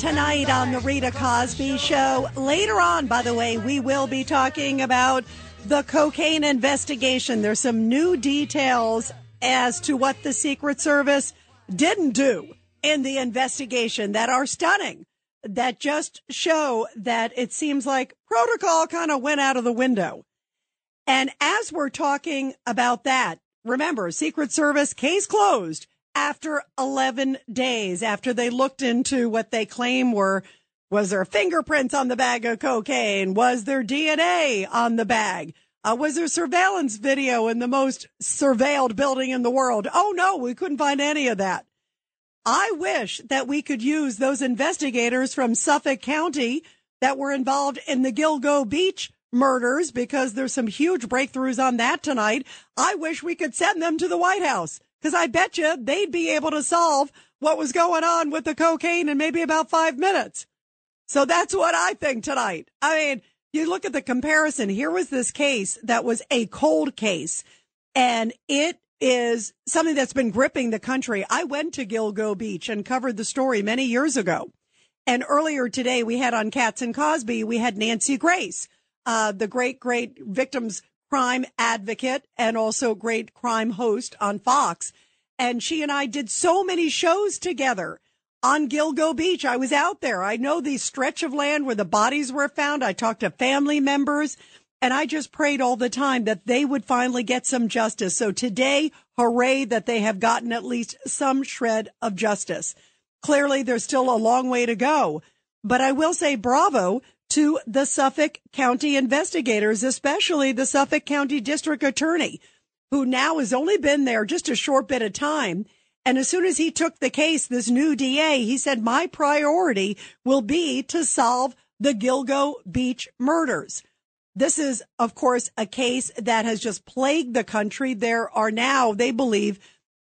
Tonight on the Rita Cosby Show, later on, by the way, we will be talking about the cocaine investigation. There's some new details as to what the Secret Service didn't do in the investigation that are stunning, that just show that it seems like protocol kind of went out of the window. And as we're talking about that, remember, Secret Service case closed after 11 days after they looked into what they claim were was there fingerprints on the bag of cocaine? Was there DNA on the bag? Uh, was there surveillance video in the most surveilled building in the world? Oh no, we couldn't find any of that. I wish that we could use those investigators from Suffolk County that were involved in the Gilgo Beach murders because there's some huge breakthroughs on that tonight. I wish we could send them to the White House because I bet you they'd be able to solve what was going on with the cocaine in maybe about five minutes. So that's what I think tonight. I mean, you look at the comparison. Here was this case that was a cold case and it is something that's been gripping the country. I went to Gilgo Beach and covered the story many years ago. And earlier today we had on Cats and Cosby, we had Nancy Grace, uh, the great, great victims crime advocate and also great crime host on Fox. And she and I did so many shows together on Gilgo Beach. I was out there. I know the stretch of land where the bodies were found. I talked to family members and I just prayed all the time that they would finally get some justice. So today, hooray that they have gotten at least some shred of justice. Clearly, there's still a long way to go, but I will say bravo to the Suffolk County investigators, especially the Suffolk County District Attorney, who now has only been there just a short bit of time. And as soon as he took the case, this new DA, he said, my priority will be to solve the Gilgo Beach murders. This is, of course, a case that has just plagued the country. There are now, they believe,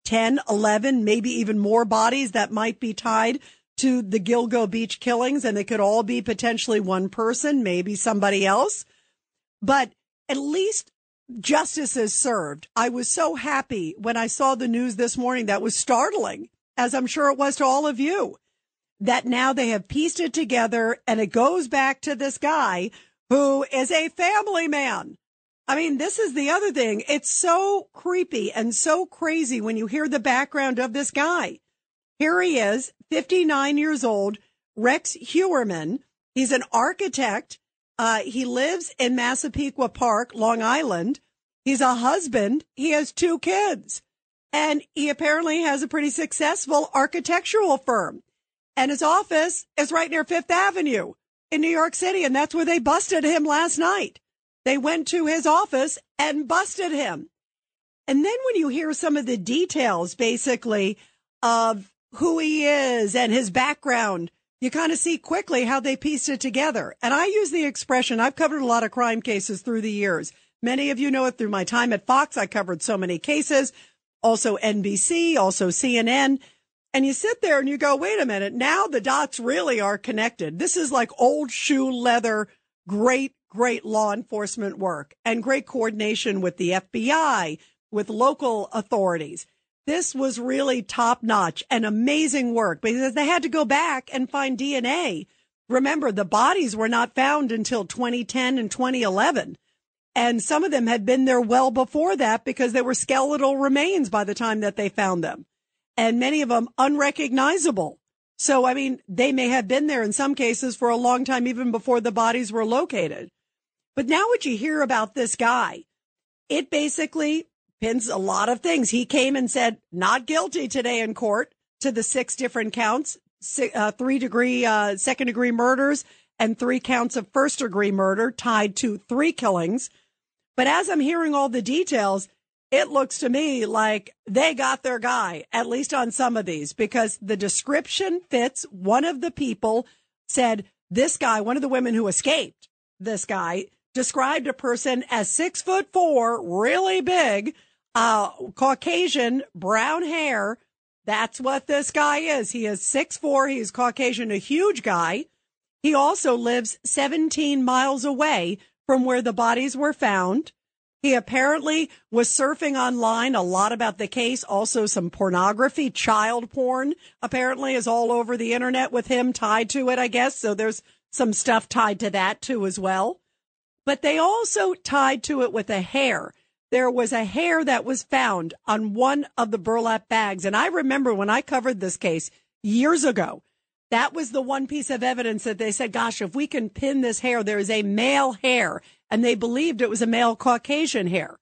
10, 11, maybe even more bodies that might be tied to the Gilgo Beach killings, and it could all be potentially one person, maybe somebody else. But at least justice is served. I was so happy when I saw the news this morning that was startling, as I'm sure it was to all of you, that now they have pieced it together and it goes back to this guy who is a family man. I mean, this is the other thing. It's so creepy and so crazy when you hear the background of this guy. Here he is, 59 years old, Rex Heuermann. He's an architect. Uh, he lives in Massapequa Park, Long Island. He's a husband. He has two kids and he apparently has a pretty successful architectural firm and his office is right near Fifth Avenue in New York City. And that's where they busted him last night. They went to his office and busted him. And then when you hear some of the details, basically, of who he is and his background, you kind of see quickly how they pieced it together. And I use the expression, I've covered a lot of crime cases through the years. Many of you know it through my time at Fox. I covered so many cases, also NBC, also CNN. And you sit there and you go, wait a minute. Now the dots really are connected. This is like old shoe leather, great, great law enforcement work and great coordination with the FBI, with local authorities. This was really top notch and amazing work because they had to go back and find DNA. Remember, the bodies were not found until 2010 and 2011. And some of them had been there well before that because they were skeletal remains by the time that they found them and many of them unrecognizable. So, I mean, they may have been there in some cases for a long time, even before the bodies were located. But now what you hear about this guy, it basically pins a lot of things. He came and said not guilty today in court to the six different counts, uh, three degree, uh, second degree murders and three counts of first degree murder tied to three killings. But as I'm hearing all the details, it looks to me like they got their guy, at least on some of these, because the description fits. One of the people said, this guy, one of the women who escaped this guy, described a person as six foot four, really big, uh, Caucasian, brown hair. That's what this guy is. He is six four. He's Caucasian, a huge guy. He also lives 17 miles away from where the bodies were found. He apparently was surfing online a lot about the case. Also some pornography, child porn apparently is all over the internet with him tied to it, I guess. So there's some stuff tied to that too as well. But they also tied to it with a hair. There was a hair that was found on one of the burlap bags. And I remember when I covered this case years ago, that was the one piece of evidence that they said, gosh, if we can pin this hair, there is a male hair and they believed it was a male Caucasian hair.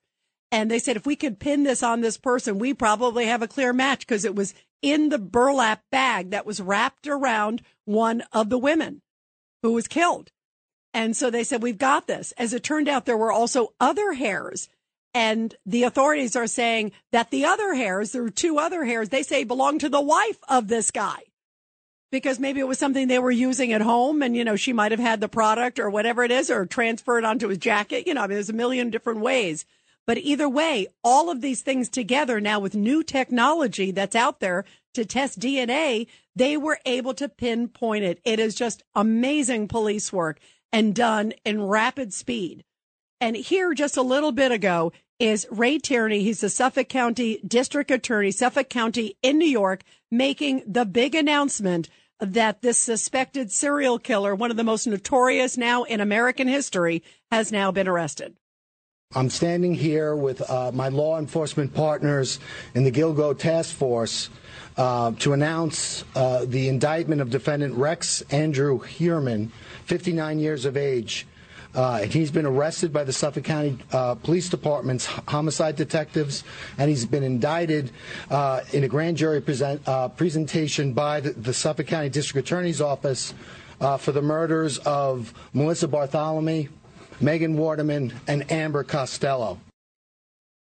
And they said, if we could pin this on this person, we probably have a clear match because it was in the burlap bag that was wrapped around one of the women who was killed. And so they said, we've got this. As it turned out, there were also other hairs. And the authorities are saying that the other hairs, there were two other hairs, they say belong to the wife of this guy because maybe it was something they were using at home and, you know, she might have had the product or whatever it is or transferred onto his jacket. You know, I mean, there's a million different ways. But either way, all of these things together now with new technology that's out there to test DNA, they were able to pinpoint it. It is just amazing police work and done in rapid speed. And here just a little bit ago is Ray Tierney. He's the Suffolk County District Attorney, Suffolk County in New York, making the big announcement that this suspected serial killer, one of the most notorious now in American history, has now been arrested. I'm standing here with uh, my law enforcement partners in the Gilgo Task Force uh, to announce uh, the indictment of defendant Rex Andrew Heuermann, 59 years of age, uh, and he's been arrested by the Suffolk County uh, Police Department's homicide detectives, and he's been indicted uh, in a grand jury present, uh, presentation by the, the, Suffolk County District Attorney's Office uh, for the murders of Melissa Barthelemy, Megan Waterman, and Amber Costello.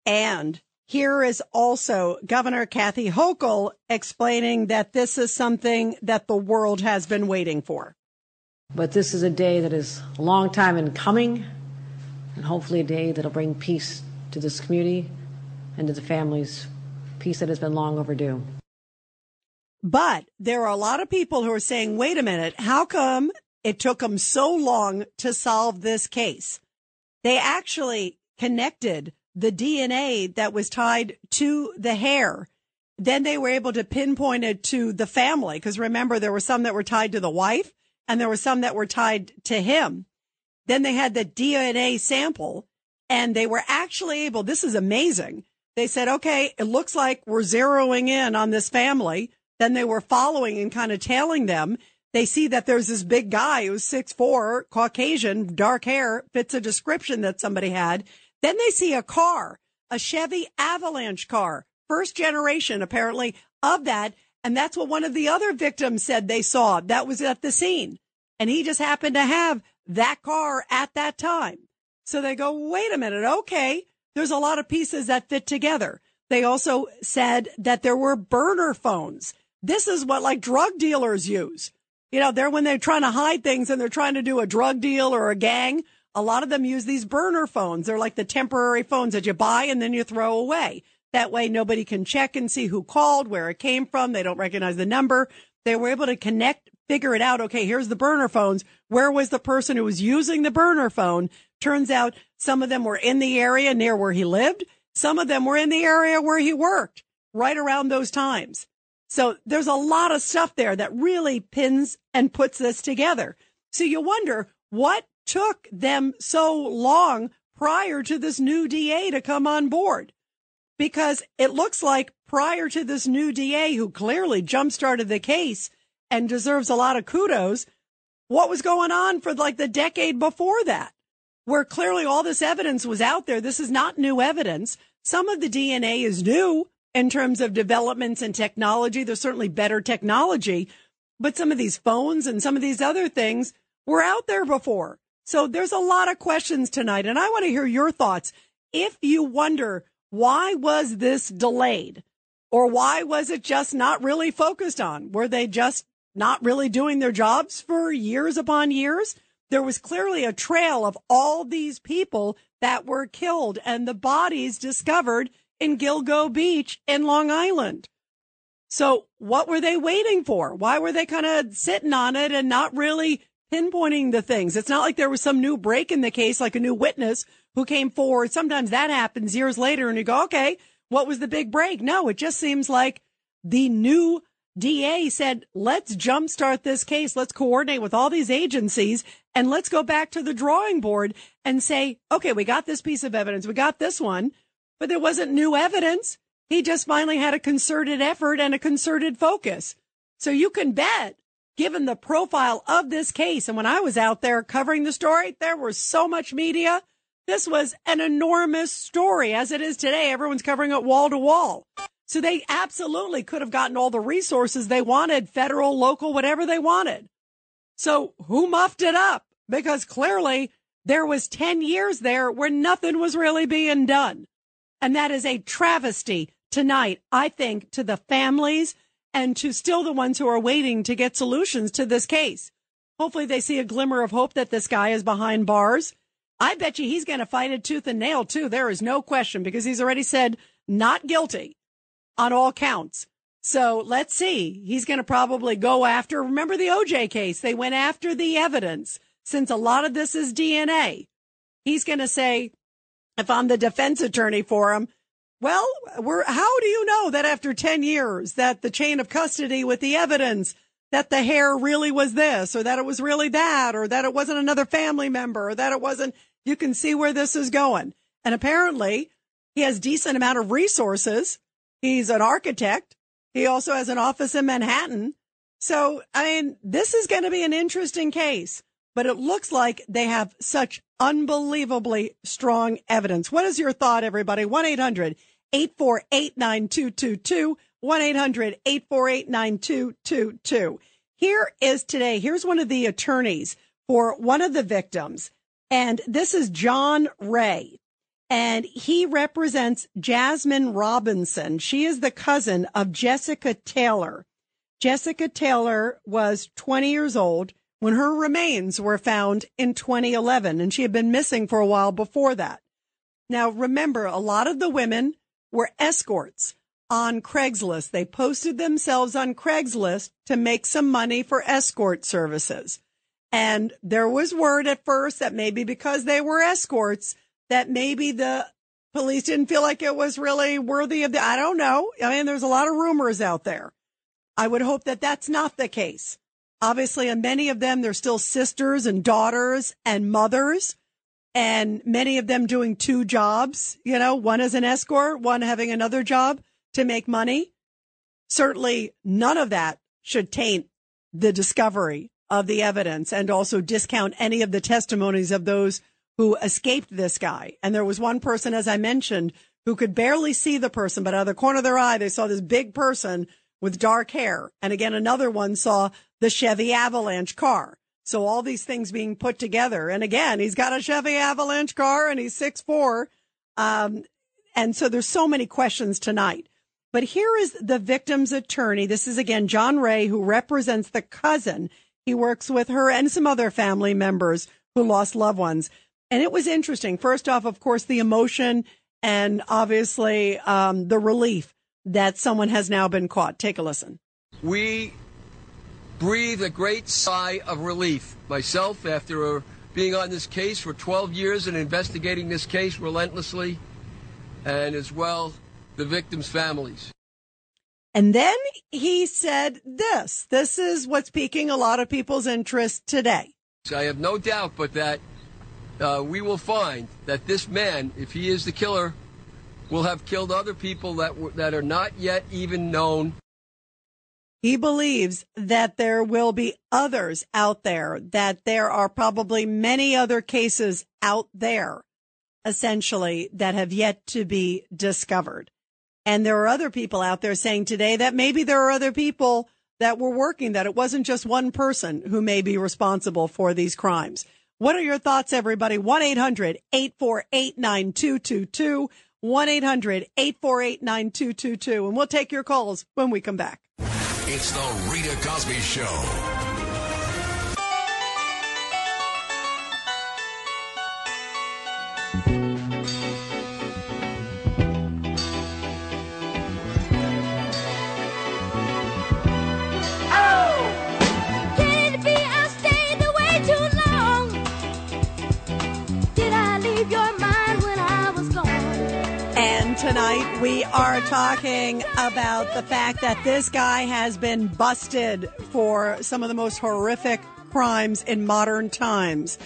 And here is also Governor Kathy Hochul explaining that this is something that the world has been waiting for. But this is a day that is a long time in coming, and hopefully a day that'll bring peace to this community and to the families, peace that has been long overdue. But there are a lot of people who are saying, wait a minute, how come it took them so long to solve this case? They actually connected the DNA that was tied to the hair. Then they were able to pinpoint it to the family. Because remember, there were some that were tied to the wife and there were some that were tied to him. Then they had the DNA sample and they were actually able, this is amazing. They said, okay, it looks like we're zeroing in on this family. Then they were following and kind of tailing them. They see that there's this big guy who's six four, Caucasian, dark hair, fits a description that somebody had. Then they see a car, a Chevy Avalanche car, first generation apparently of that. And that's what one of the other victims said they saw that was at the scene. And he just happened to have that car at that time. So they go, wait a minute. Okay. There's a lot of pieces that fit together. They also said that there were burner phones. This is what like drug dealers use. You know, they're when they're trying to hide things and they're trying to do a drug deal or a gang. A lot of them use these burner phones. They're like the temporary phones that you buy and then you throw away. That way nobody can check and see who called, where it came from. They don't recognize the number. They were able to connect, figure it out. Okay, here's the burner phones. Where was the person who was using the burner phone? Turns out some of them were in the area near where he lived. Some of them were in the area where he worked right around those times. So there's a lot of stuff there that really pins and puts this together. So you wonder what took them so long prior to this new DA to come on board because it looks like prior to this new DA who clearly jump started the case and deserves a lot of kudos, what was going on for like the decade before that? Where clearly all this evidence was out there. This is not new evidence. Some of the DNA is new in terms of developments and technology. There's certainly better technology, but some of these phones and some of these other things were out there before. So there's a lot of questions tonight, and I want to hear your thoughts. If you wonder why was this delayed? Or why was it just not really focused on? Were they just not really doing their jobs for years upon years? There was clearly a trail of all these people that were killed and the bodies discovered in Gilgo Beach in Long Island. So what were they waiting for? Why were they kind of sitting on it and not really pinpointing the things? It's not like there was some new break in the case, like a new witness who came forward. Sometimes that happens years later and you go, okay, what was the big break? No, it just seems like the new DA said, let's jumpstart this case. Let's coordinate with all these agencies and let's go back to the drawing board and say, okay, we got this piece of evidence. We got this one, but there wasn't new evidence. He just finally had a concerted effort and a concerted focus. So you can bet, given the profile of this case, and when I was out there covering the story, there was so much media. This was an enormous story as it is today. Everyone's covering it wall to wall. So they absolutely could have gotten all the resources they wanted, federal, local, whatever they wanted. So who muffed it up? Because clearly there was 10 years there where nothing was really being done. And that is a travesty tonight, I think, to the families and to still the ones who are waiting to get solutions to this case. Hopefully they see a glimmer of hope that this guy is behind bars. I bet you he's going to fight it tooth and nail too. There is no question because he's already said not guilty on all counts. So let's see. He's going to probably go after, remember the OJ case? They went after the evidence since a lot of this is DNA. He's going to say, if I'm the defense attorney for him, well, we're, how do you know that after 10 years that the chain of custody with the evidence that the hair really was this or that it was really that or that it wasn't another family member or that it wasn't, you can see where this is going. And apparently he has decent amount of resources. He's an architect. He also has an office in Manhattan. So, I mean, this is going to be an interesting case, but it looks like they have such unbelievably strong evidence. What is your thought, everybody? 1 800 848 9222. 1 800 848 9222. Here is today. Here's one of the attorneys for one of the victims. And this is John Ray. And he represents Jasmine Robinson. She is the cousin of Jessica Taylor. Jessica Taylor was 20 years old when her remains were found in 2011 and she had been missing for a while before that. Now remember, a lot of the women were escorts on Craigslist. They posted themselves on Craigslist to make some money for escort services. And there was word at first that maybe because they were escorts, that maybe the police didn't feel like it was really worthy of the, I don't know. I mean, there's a lot of rumors out there. I would hope that that's not the case. Obviously, and many of them, they're still sisters and daughters and mothers and many of them doing two jobs, you know, one as an escort, one having another job to make money. Certainly none of that should taint the discovery of the evidence and also discount any of the testimonies of those who escaped this guy. And there was one person, as I mentioned, who could barely see the person, but out of the corner of their eye, they saw this big person with dark hair. And again, another one saw the Chevy Avalanche car. So all these things being put together. And again, he's got a Chevy Avalanche car and he's six four. Um, and so there's so many questions tonight. But here is the victim's attorney. This is again John Ray, who represents the cousin. He works with her and some other family members who lost loved ones. And it was interesting. First off, of course, the emotion and obviously um, the relief that someone has now been caught. Take a listen. We breathe a great sigh of relief. Myself, after being on this case for 12 years and investigating this case relentlessly, and as well the victims' families. And then he said this this is what's piquing a lot of people's interest today. I have no doubt but that uh, we will find that this man, if he is the killer, will have killed other people that, w- that are not yet even known. He believes that there will be others out there, that there are probably many other cases out there, essentially, that have yet to be discovered. And there are other people out there saying today that maybe there are other people that were working, that it wasn't just one person who may be responsible for these crimes. What are your thoughts, everybody? 1 800 848 9222. 1 800 848 9222. And we'll take your calls when we come back. It's the Rita Cosby Show. Tonight we are talking about the fact that this guy has been busted for some of the most horrific crimes in modern times.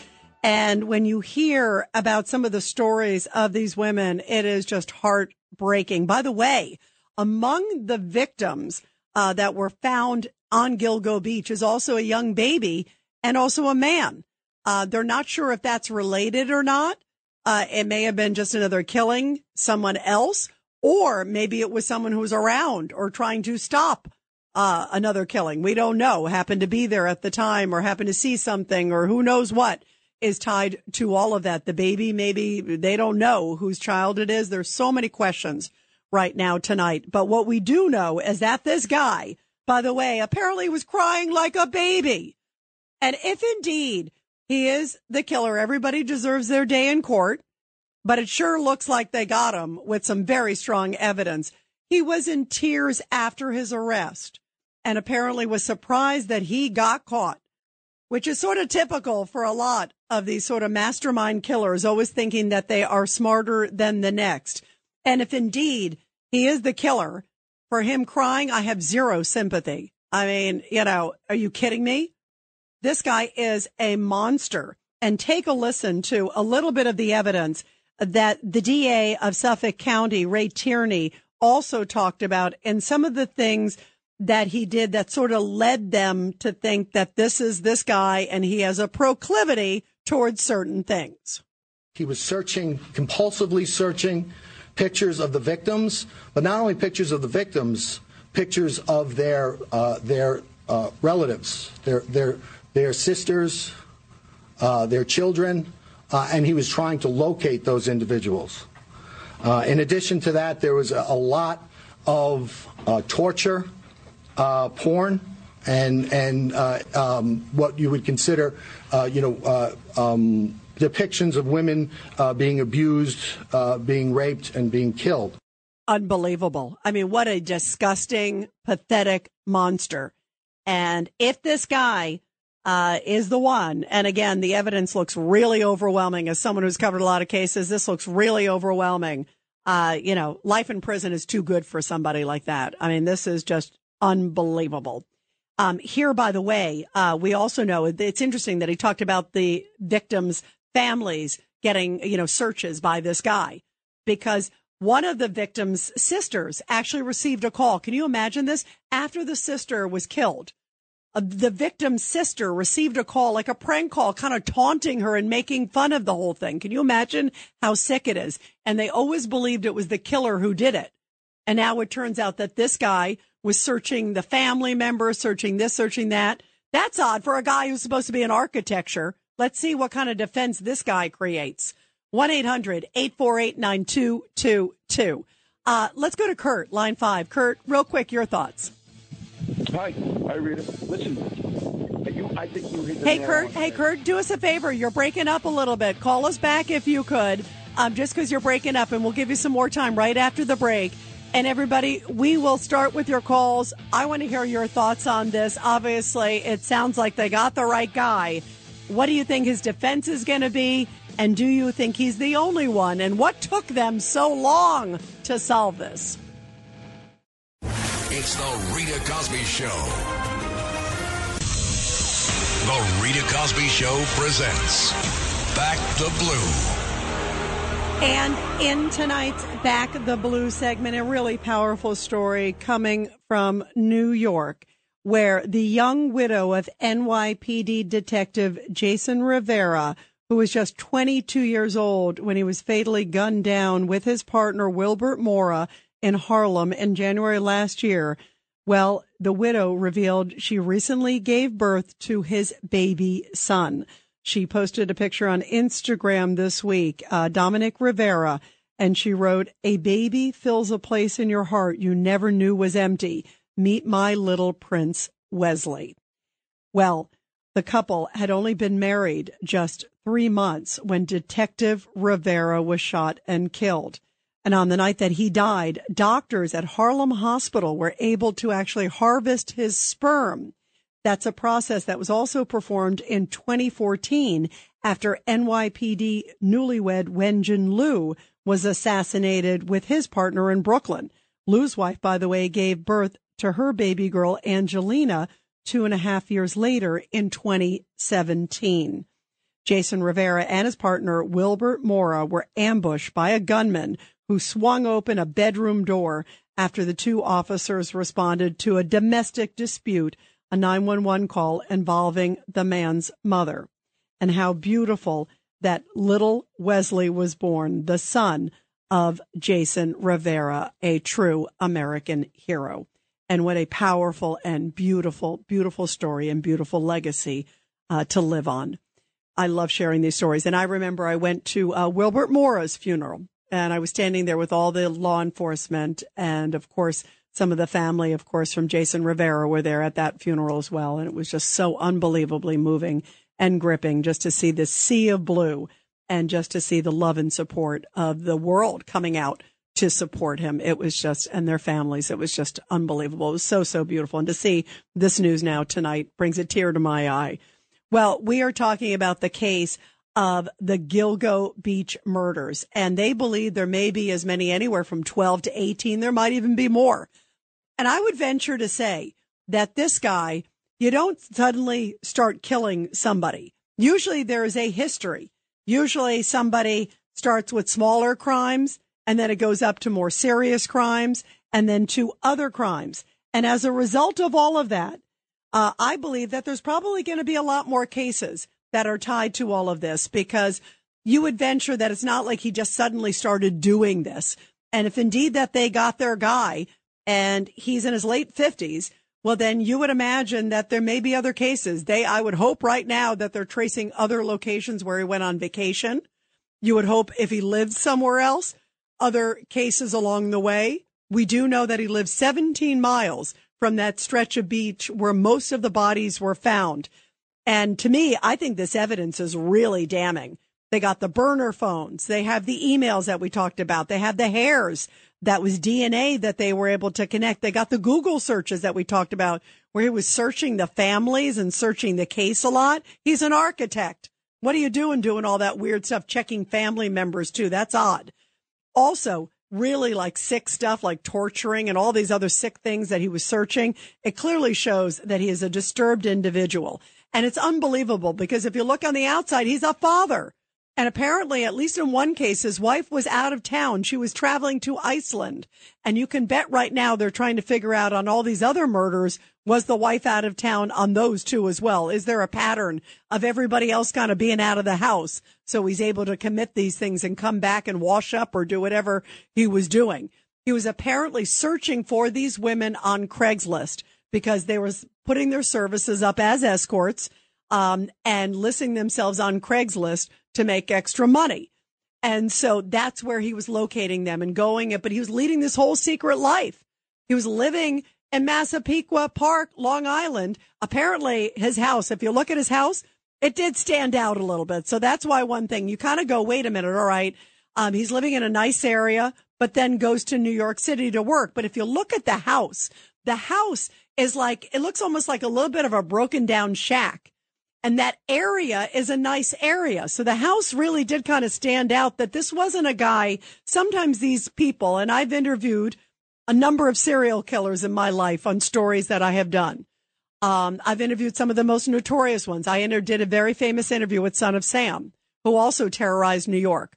And when you hear about some of the stories of these women, it is just heartbreaking. By the way, among the victims uh, that were found on Gilgo Beach is also a young baby and also a man. Uh, they're not sure if that's related or not. Uh, it may have been just another killing, someone else, or maybe it was someone who was around or trying to stop uh, another killing. We don't know. Happened to be there at the time or happened to see something or who knows what is tied to all of that. The baby, maybe they don't know whose child it is. There's so many questions right now tonight. But what we do know is that this guy, by the way, apparently was crying like a baby. And if indeed he is the killer, everybody deserves their day in court. But it sure looks like they got him with some very strong evidence. He was in tears after his arrest and apparently was surprised that he got caught, which is sort of typical for a lot of these sort of mastermind killers, always thinking that they are smarter than the next. And if indeed he is the killer, for him crying, I have zero sympathy. I mean, you know, are you kidding me? This guy is a monster. And take a listen to a little bit of the evidence that the DA of Suffolk County, Ray Tierney, also talked about and some of the things that he did that sort of led them to think that this is this guy and he has a proclivity towards certain things. He was searching, compulsively searching pictures of the victims, but not only pictures of the victims, pictures of their uh, their uh, relatives, their their their sisters, uh, their children, uh, and he was trying to locate those individuals. Uh, in addition to that, there was a, a lot of uh, torture, uh, porn, and and uh, um, what you would consider, you know, um, depictions of women being abused, being raped, and being killed. Unbelievable. I mean, what a disgusting, pathetic monster. And if this guy uh, is the one, and again, the evidence looks really overwhelming. As someone who's covered a lot of cases, this looks really overwhelming. Uh, you know, life in prison is too good for somebody like that. I mean, this is just unbelievable. Um, here, by the way, uh, we also know it's interesting that he talked about the victims' families getting, you know, searches by this guy because one of the victim's sisters actually received a call. Can you imagine this? After the sister was killed, the victim's sister received a call, like a prank call, kind of taunting her and making fun of the whole thing. Can you imagine how sick it is? And they always believed it was the killer who did it. And now it turns out that this guy was searching the family member, searching this, searching that. That's odd for a guy who's supposed to be in architecture. Let's see what kind of defense this guy creates. 1 800 848 9222. Uh, let's go to Kurt, line five. Kurt, real quick, your thoughts. Hi, hi, Rita. Listen, you, I think you hit the Hey, Kurt, hey, Kurt, do us a favor. You're breaking up a little bit. Call us back if you could, um, just because you're breaking up, and we'll give you some more time right after the break. And everybody, we will start with your calls. I want to hear your thoughts on this. Obviously, it sounds like they got the right guy. What do you think his defense is going to be? And do you think he's the only one? And what took them so long to solve this? It's the Rita Cosby Show. The Rita Cosby Show presents Back the Blue. And in tonight's Back the Blue segment, a really powerful story coming from New York, where the young widow of NYPD detective Jason Rivera, who was just 22 years old when he was fatally gunned down with his partner Wilbert Mora in Harlem in January last year. Well, the widow revealed she recently gave birth to his baby son. She posted a picture on Instagram this week, uh, Dominique Rivera, and she wrote, A baby fills a place in your heart you never knew was empty. Meet my little prince, Wesley. Well, the couple had only been married just three months when Detective Rivera was shot and killed. And on the night that he died, doctors at Harlem Hospital were able to actually harvest his sperm. That's a process that was also performed in 2014 after NYPD newlywed Wenjian Liu was assassinated with his partner in Brooklyn. Liu's wife, by the way, gave birth to her baby girl, Angelina, two and a half years later in 2017. Jason Rivera and his partner, Wilbert Mora, were ambushed by a gunman who swung open a bedroom door after the two officers responded to a domestic dispute, a 911 call involving the man's mother. And how beautiful that little Wesley was born, the son of Jason Rivera, a true American hero. And what a powerful and beautiful, beautiful story and beautiful legacy uh, to live on. I love sharing these stories. And I remember I went to uh, Wilbert Mora's funeral and I was standing there with all the law enforcement and of course some of the family, of course, from Jason Rivera were there at that funeral as well. And it was just so unbelievably moving and gripping just to see this sea of blue and just to see the love and support of the world coming out to support him. It was just, and their families, it was just unbelievable. It was so, so beautiful. And to see this news now tonight brings a tear to my eye. Well, we are talking about the case of the Gilgo Beach murders, and they believe there may be as many anywhere from 12 to 18. There might even be more. And I would venture to say that this guy, you don't suddenly start killing somebody. Usually there is a history. Usually somebody starts with smaller crimes and then it goes up to more serious crimes and then to other crimes. And as a result of all of that, uh, I believe that there's probably going to be a lot more cases that are tied to all of this because you would venture that it's not like he just suddenly started doing this. And if indeed that they got their guy and he's in his late fifties, well, then you would imagine that there may be other cases. They, I would hope right now that they're tracing other locations where he went on vacation. You would hope if he lived somewhere else, other cases along the way. We do know that he lived 17 miles from that stretch of beach where most of the bodies were found. And to me, I think this evidence is really damning. They got the burner phones. They have the emails that we talked about. They have the hairs that was DNA that they were able to connect. They got the Google searches that we talked about where he was searching the families and searching the case a lot. He's an architect. What are you doing doing all that weird stuff, checking family members too? That's odd. Also, really like sick stuff like torturing and all these other sick things that he was searching. It clearly shows that he is a disturbed individual. And it's unbelievable because if you look on the outside, he's a father. And apparently, at least in one case, his wife was out of town. She was traveling to Iceland. And you can bet right now they're trying to figure out on all these other murders, was the wife out of town on those two as well? Is there a pattern of everybody else kind of being out of the house? So he's able to commit these things and come back and wash up or do whatever he was doing. He was apparently searching for these women on Craigslist because they were putting their services up as escorts um, and listing themselves on Craigslist to make extra money. And so that's where he was locating them and going it. But he was leading this whole secret life. He was living in Massapequa Park, Long Island. Apparently his house, if you look at his house, it did stand out a little bit. So that's why one thing you kind of go, wait a minute. All right. Um, he's living in a nice area, but then goes to New York City to work. But if you look at the house, the house is like, it looks almost like a little bit of a broken down shack. And that area is a nice area. So the house really did kind of stand out that this wasn't a guy. Sometimes these people, and I've interviewed a number of serial killers in my life on stories that I have done. Um, I've interviewed some of the most notorious ones. I did a very famous interview with Son of Sam, who also terrorized New York.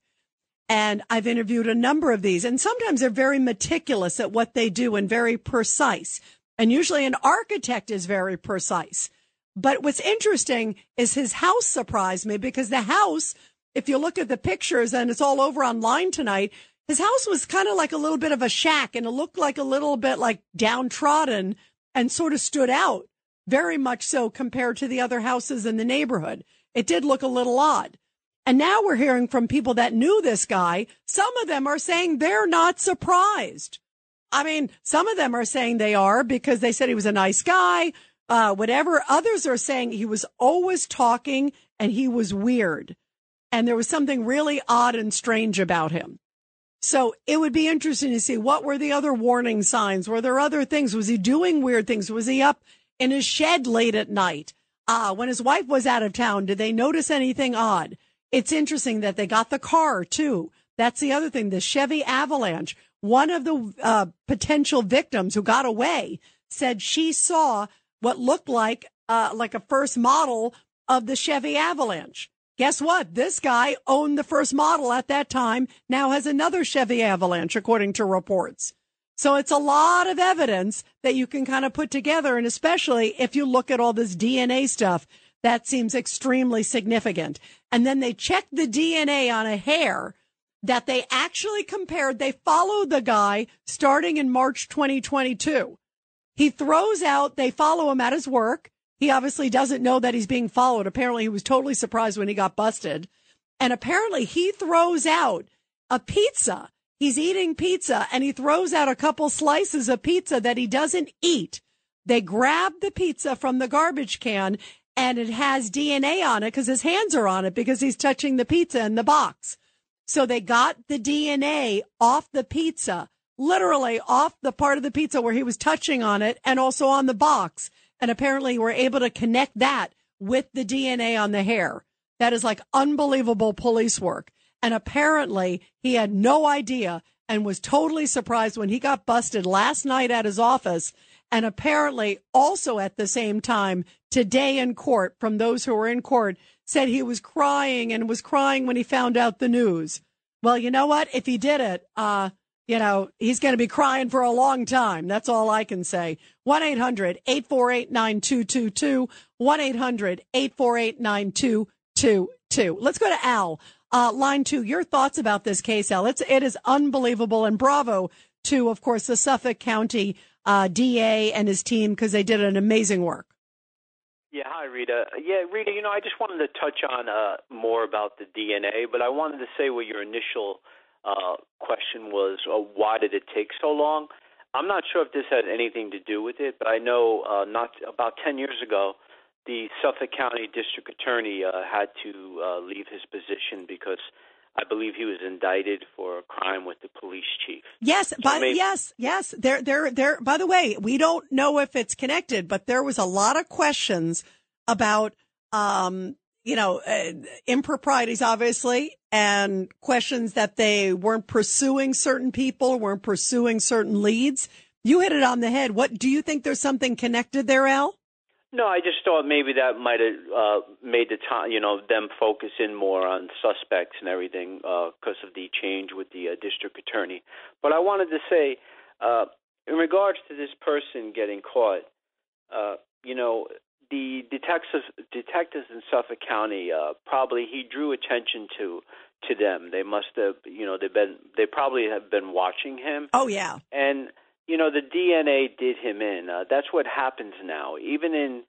And I've interviewed a number of these, and sometimes they're very meticulous at what they do and very precise. And usually an architect is very precise. But what's interesting is his house surprised me because the house, if you look at the pictures and it's all over online tonight, his house was kind of like a little bit of a shack and it looked like a little bit like downtrodden and sort of stood out very much so compared to the other houses in the neighborhood. It did look a little odd. And now we're hearing from people that knew this guy. Some of them are saying they're not surprised. I mean, some of them are saying they are because they said he was a nice guy, uh, whatever. Others are saying he was always talking and he was weird. And there was something really odd and strange about him. So it would be interesting to see what were the other warning signs? Were there other things? Was he doing weird things? Was he up in his shed late at night? Uh, when his wife was out of town, did they notice anything odd? It's interesting that they got the car too. That's the other thing. The Chevy Avalanche, one of the uh, potential victims who got away said she saw what looked like, uh, like a first model of the Chevy Avalanche. Guess what? This guy owned the first model at that time, now has another Chevy Avalanche, according to reports. So it's a lot of evidence that you can kind of put together. And especially if you look at all this DNA stuff, that seems extremely significant. And then they checked the DNA on a hair that they actually compared. They followed the guy starting in March 2022. He throws out, they follow him at his work. He obviously doesn't know that he's being followed. Apparently, he was totally surprised when he got busted. And apparently, he throws out a pizza. He's eating pizza and he throws out a couple slices of pizza that he doesn't eat. They grab the pizza from the garbage can and it has DNA on it because his hands are on it because he's touching the pizza in the box. So they got the DNA off the pizza, literally off the part of the pizza where he was touching on it and also on the box and apparently were able to connect that with the DNA on the hair. That is like unbelievable police work. And apparently he had no idea and was totally surprised when he got busted last night at his office. And apparently also at the same time today in court from those who were in court said he was crying and was crying when he found out the news. Well, you know what? If he did it, uh, you know, he's going to be crying for a long time. That's all I can say. 1 800 848 9222. 1 800 848 9222. Let's go to Al. Uh, line two, your thoughts about this case, Al. It's, it is unbelievable. And bravo to, of course, the Suffolk County uh, DA and his team because they did an amazing work. Yeah, hi Rita. Yeah, Rita, you know, I just wanted to touch on uh, more about the DNA, but I wanted to say what your initial uh, question was uh, why did it take so long? I'm not sure if this had anything to do with it, but I know uh, not about 10 years ago, the Suffolk County District Attorney uh, had to uh, leave his position because I believe he was indicted for a crime with the police chief. Yes, So but maybe- yes, yes. There, there, there. By the way, we don't know if it's connected, but there was a lot of questions about, um, you know, uh, improprieties, obviously, and questions that they weren't pursuing certain people, weren't pursuing certain leads. You hit it on the head. What do you think? There's something connected there, Al? No, I just thought maybe that might have uh, made the time, you know, them focus in more on suspects and everything because of the change with the uh, district attorney. But I wanted to say, uh, in regards to this person getting caught, uh, you know, the detectives detectives in Suffolk County uh, probably he drew attention to to them. They must have, you know, they've been they probably have been watching him. Oh yeah. And you know the DNA did him in. Uh, that's what happens now. Even in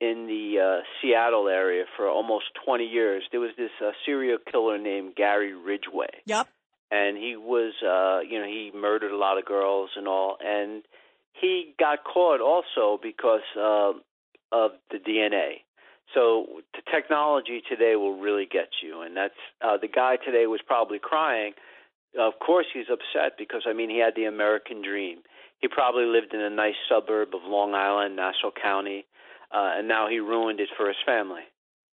in the uh, Seattle area for almost 20 years, there was this uh, serial killer named Gary Ridgway, Yep. and he was, uh, you know, he murdered a lot of girls and all, and he got caught also because uh, of the DNA. So the technology today will really get you, and that's uh, the guy today was probably crying. Of course, he's upset because I mean he had the American dream. He probably lived in a nice suburb of Long Island, Nassau County, uh, and now he ruined it for his family.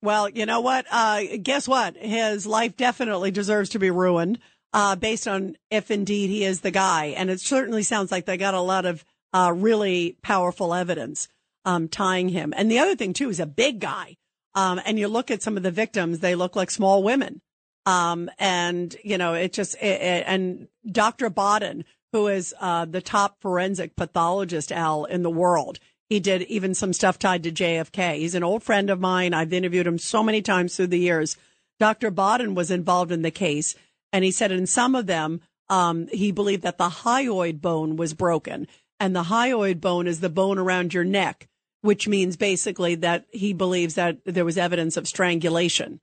Well, you know what? Uh, guess what? His life definitely deserves to be ruined, uh, based on if indeed he is the guy. And it certainly sounds like they got a lot of, uh, really powerful evidence, um, tying him. And the other thing too, is a big guy. Um, and you look at some of the victims, they look like small women. Um, and you know, it just, it, it- and Dr. Baden, who is, uh, the top forensic pathologist, Al, in the world. He did even some stuff tied to JFK. He's an old friend of mine. I've interviewed him so many times through the years. Dr. Baden was involved in the case, and he said in some of them, um, he believed that the hyoid bone was broken. And the hyoid bone is the bone around your neck, which means basically that he believes that there was evidence of strangulation.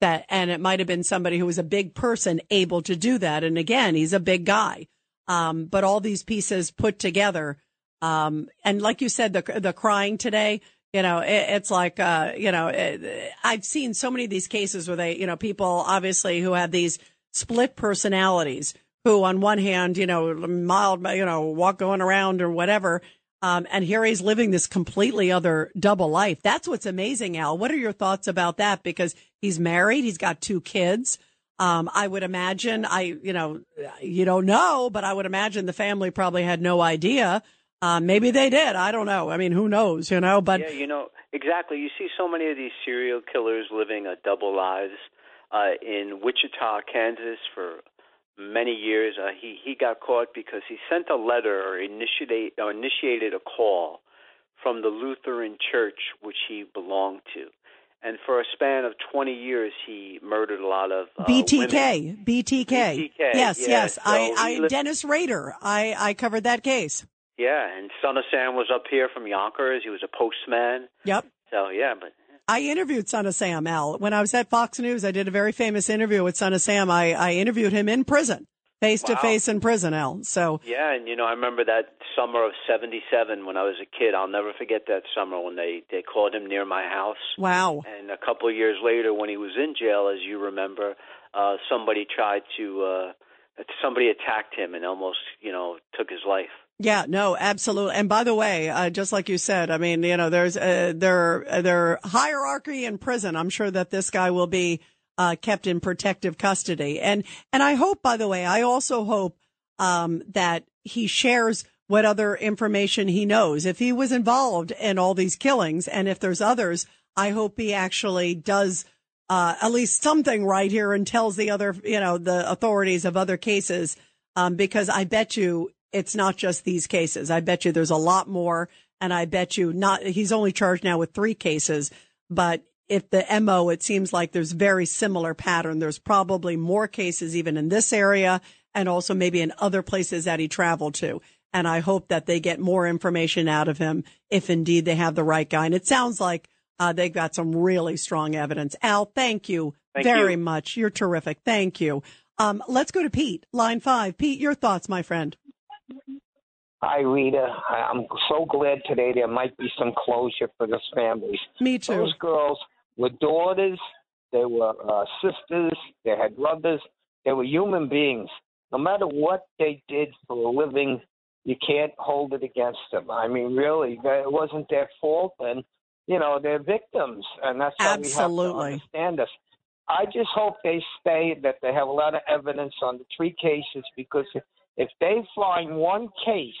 that, and it might have been somebody who was a big person able to do that. And again, he's a big guy. Um, but all these pieces put together, um, and like you said, the the crying today, you know, it, it's like, uh, you know, it, I've seen so many of these cases where they, you know, people obviously who have these split personalities, who on one hand, you know, mild, you know, walk going around or whatever, um, and here he's living this completely other double life. That's what's amazing, Al. What are your thoughts about that? Because he's married, he's got two kids. Um, I would imagine, I, you know, you don't know, but I would imagine the family probably had no idea. Uh, maybe they did. I don't know. I mean, who knows, you know, but. Yeah, you know, exactly. You see so many of these serial killers living a double lives. Uh, in Wichita, Kansas, for many years, uh, he he got caught because he sent a letter or initiate or initiated a call from the Lutheran Church which he belonged to and for a span of 20 years he murdered a lot of uh, BTK, women. BTK. BTK, Yes, yeah, yes. so I, I lived- Dennis Rader. I, I covered that case. Yeah, and Son of Sam was up here from Yonkers. He was a postman. Yep. So yeah, but I interviewed Son of Sam, Al. When I was at Fox News, I did a very famous interview with Son of Sam. I, I interviewed him in prison, face to face in prison, Al. So, yeah, and you know I remember that summer of '77 when I was a kid. I'll never forget that summer when they they called him near my house. wow. And a couple of years later, when he was in jail, as you remember, uh, somebody tried to uh, somebody attacked him and almost you know took his life. Yeah, no, absolutely. And by the way, uh, just like you said, I mean, you know, there's uh, there there hierarchy in prison. I'm sure that this guy will be uh, kept in protective custody. And and I hope, by the way, I also hope um, that he shares what other information he knows. If he was involved in all these killings, and if there's others, I hope he actually does. Uh, at least something right here and tells the other, you know, the authorities of other cases, um, because I bet you it's not just these cases. I bet you there's a lot more. And I bet you not, he's only charged now with three cases, but if the MO, it seems like there's very similar pattern. There's probably more cases even in this area and also maybe in other places that he traveled to. And I hope that they get more information out of him if indeed they have the right guy. And it sounds like uh, they've got some really strong evidence. Al, thank you Thank very you. much. You're terrific. Thank you. Um, let's go to Pete, line five. Pete, your thoughts, my friend. Hi, Rita. I- I'm so glad today there might be some closure for this families. Me too. Those girls were daughters, they were uh, sisters, they had brothers, they were human beings. No matter what they did for a living, you can't hold it against them. I mean, really, it wasn't their fault, and you know they're victims, and that's how we have to understand this. I just hope they stay, that they have a lot of evidence on the three cases, because if they find one case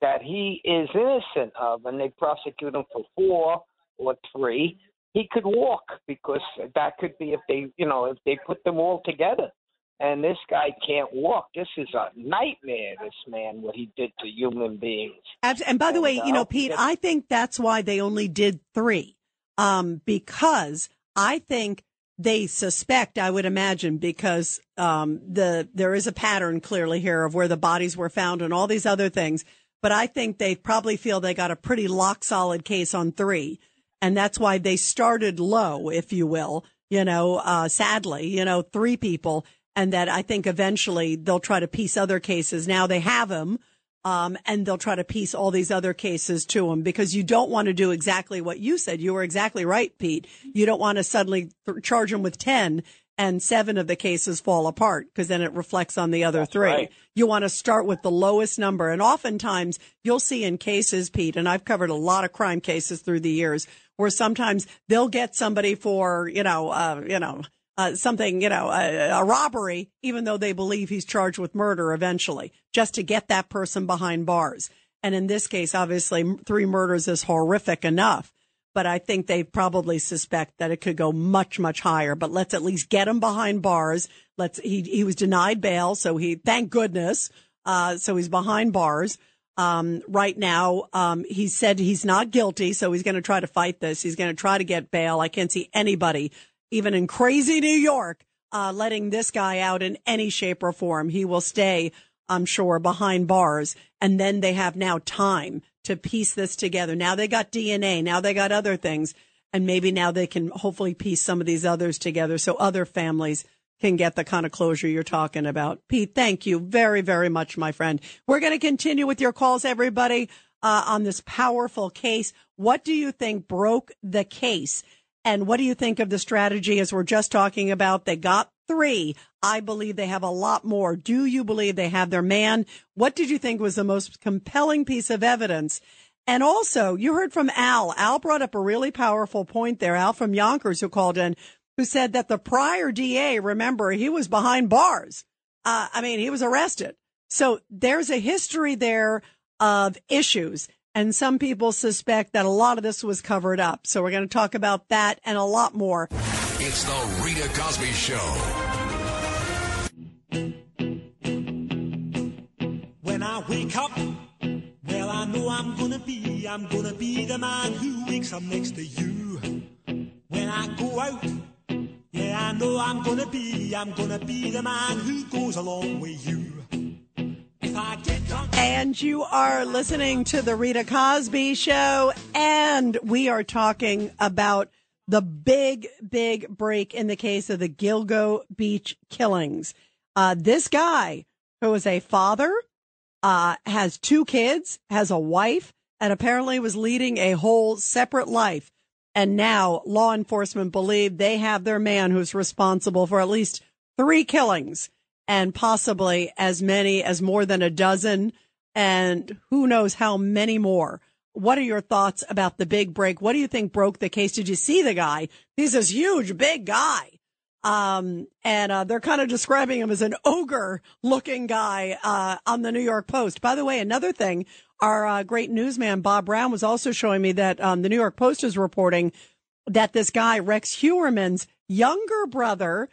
that he is innocent of, and they prosecute him for four or three, he could walk because that could be if they, you know, if they put them all together. And this guy can't walk. This is a nightmare. This man, what he did to human beings. And by the And, way, uh, you know, Pete, I think that's why they only did three, um, because I think they suspect. I would imagine because um, the there is a pattern clearly here of where the bodies were found and all these other things. But I think they probably feel they got a pretty lock solid case on three, and that's why they started low, if you will. You know, uh, sadly, you know, three people, and that I think eventually they'll try to piece other cases. Now they have him um, and they'll try to piece all these other cases to them because you don't want to do exactly what you said. You were exactly right, Pete. You don't want to suddenly th- charge them with 10 and seven of the cases fall apart because then it reflects on the other three. right. You want to start with the lowest number. And oftentimes you'll see in cases, Pete, and I've covered a lot of crime cases through the years where sometimes they'll get somebody for, you know, uh, you know, uh, something, you know, a, a robbery, even though they believe he's charged with murder eventually, just to get that person behind bars. And in this case, obviously, three murders is horrific enough, but I think they probably suspect that it could go much, much higher. But let's at least get him behind bars. Let's. He he was denied bail, so he thank goodness. Uh, so he's behind bars. Um, right now, um, he said he's not guilty, so he's going to try to fight this. He's going to try to get bail. I can't see anybody, even in crazy New York, uh, letting this guy out in any shape or form. He will stay, I'm sure, behind bars. And then they have now time to piece this together. Now they got DNA. Now they got other things. And maybe now they can hopefully piece some of these others together so other families can get the kind of closure you're talking about. Pete, thank you very, very much, my friend. We're going to continue with your calls, everybody, uh, on this powerful case. What do you think broke the case? And what do you think of the strategy as we're just talking about? They got three. I believe they have a lot more. Do you believe they have their man? What did you think was the most compelling piece of evidence? And also, you heard from Al. Al brought up a really powerful point there. Al from Yonkers, who called in, who said that the prior DA, remember, he was behind bars. Uh, I mean, he was arrested. So there's a history there of issues. And some people suspect that a lot of this was covered up. So we're going to talk about that and a lot more. It's the Rita Cosby Show. When I wake up, well, I know I'm gonna be, I'm gonna be the man who wakes up next to you. When I go out, yeah, I know I'm gonna be, I'm gonna be the man who goes along with you. If I get drunk, And you are listening to the Rita Cosby show and we are talking about the big, big break in the case of the Gilgo Beach killings. Uh, this guy who is a father, uh, has two kids, has a wife, and apparently was leading a whole separate life. And now law enforcement believe they have their man who's responsible for at least three killings and possibly as many as more than a dozen and who knows how many more. What are your thoughts about the big break? What do you think broke the case? Did you see the guy? He's this huge, big guy. Um, and, uh, they're kind of describing him as an ogre looking guy, uh, on the New York Post. By the way, another thing, our, uh, great newsman, Bob Brown was also showing me that, um, the New York Post is reporting that this guy, Rex Heuermann's younger brother,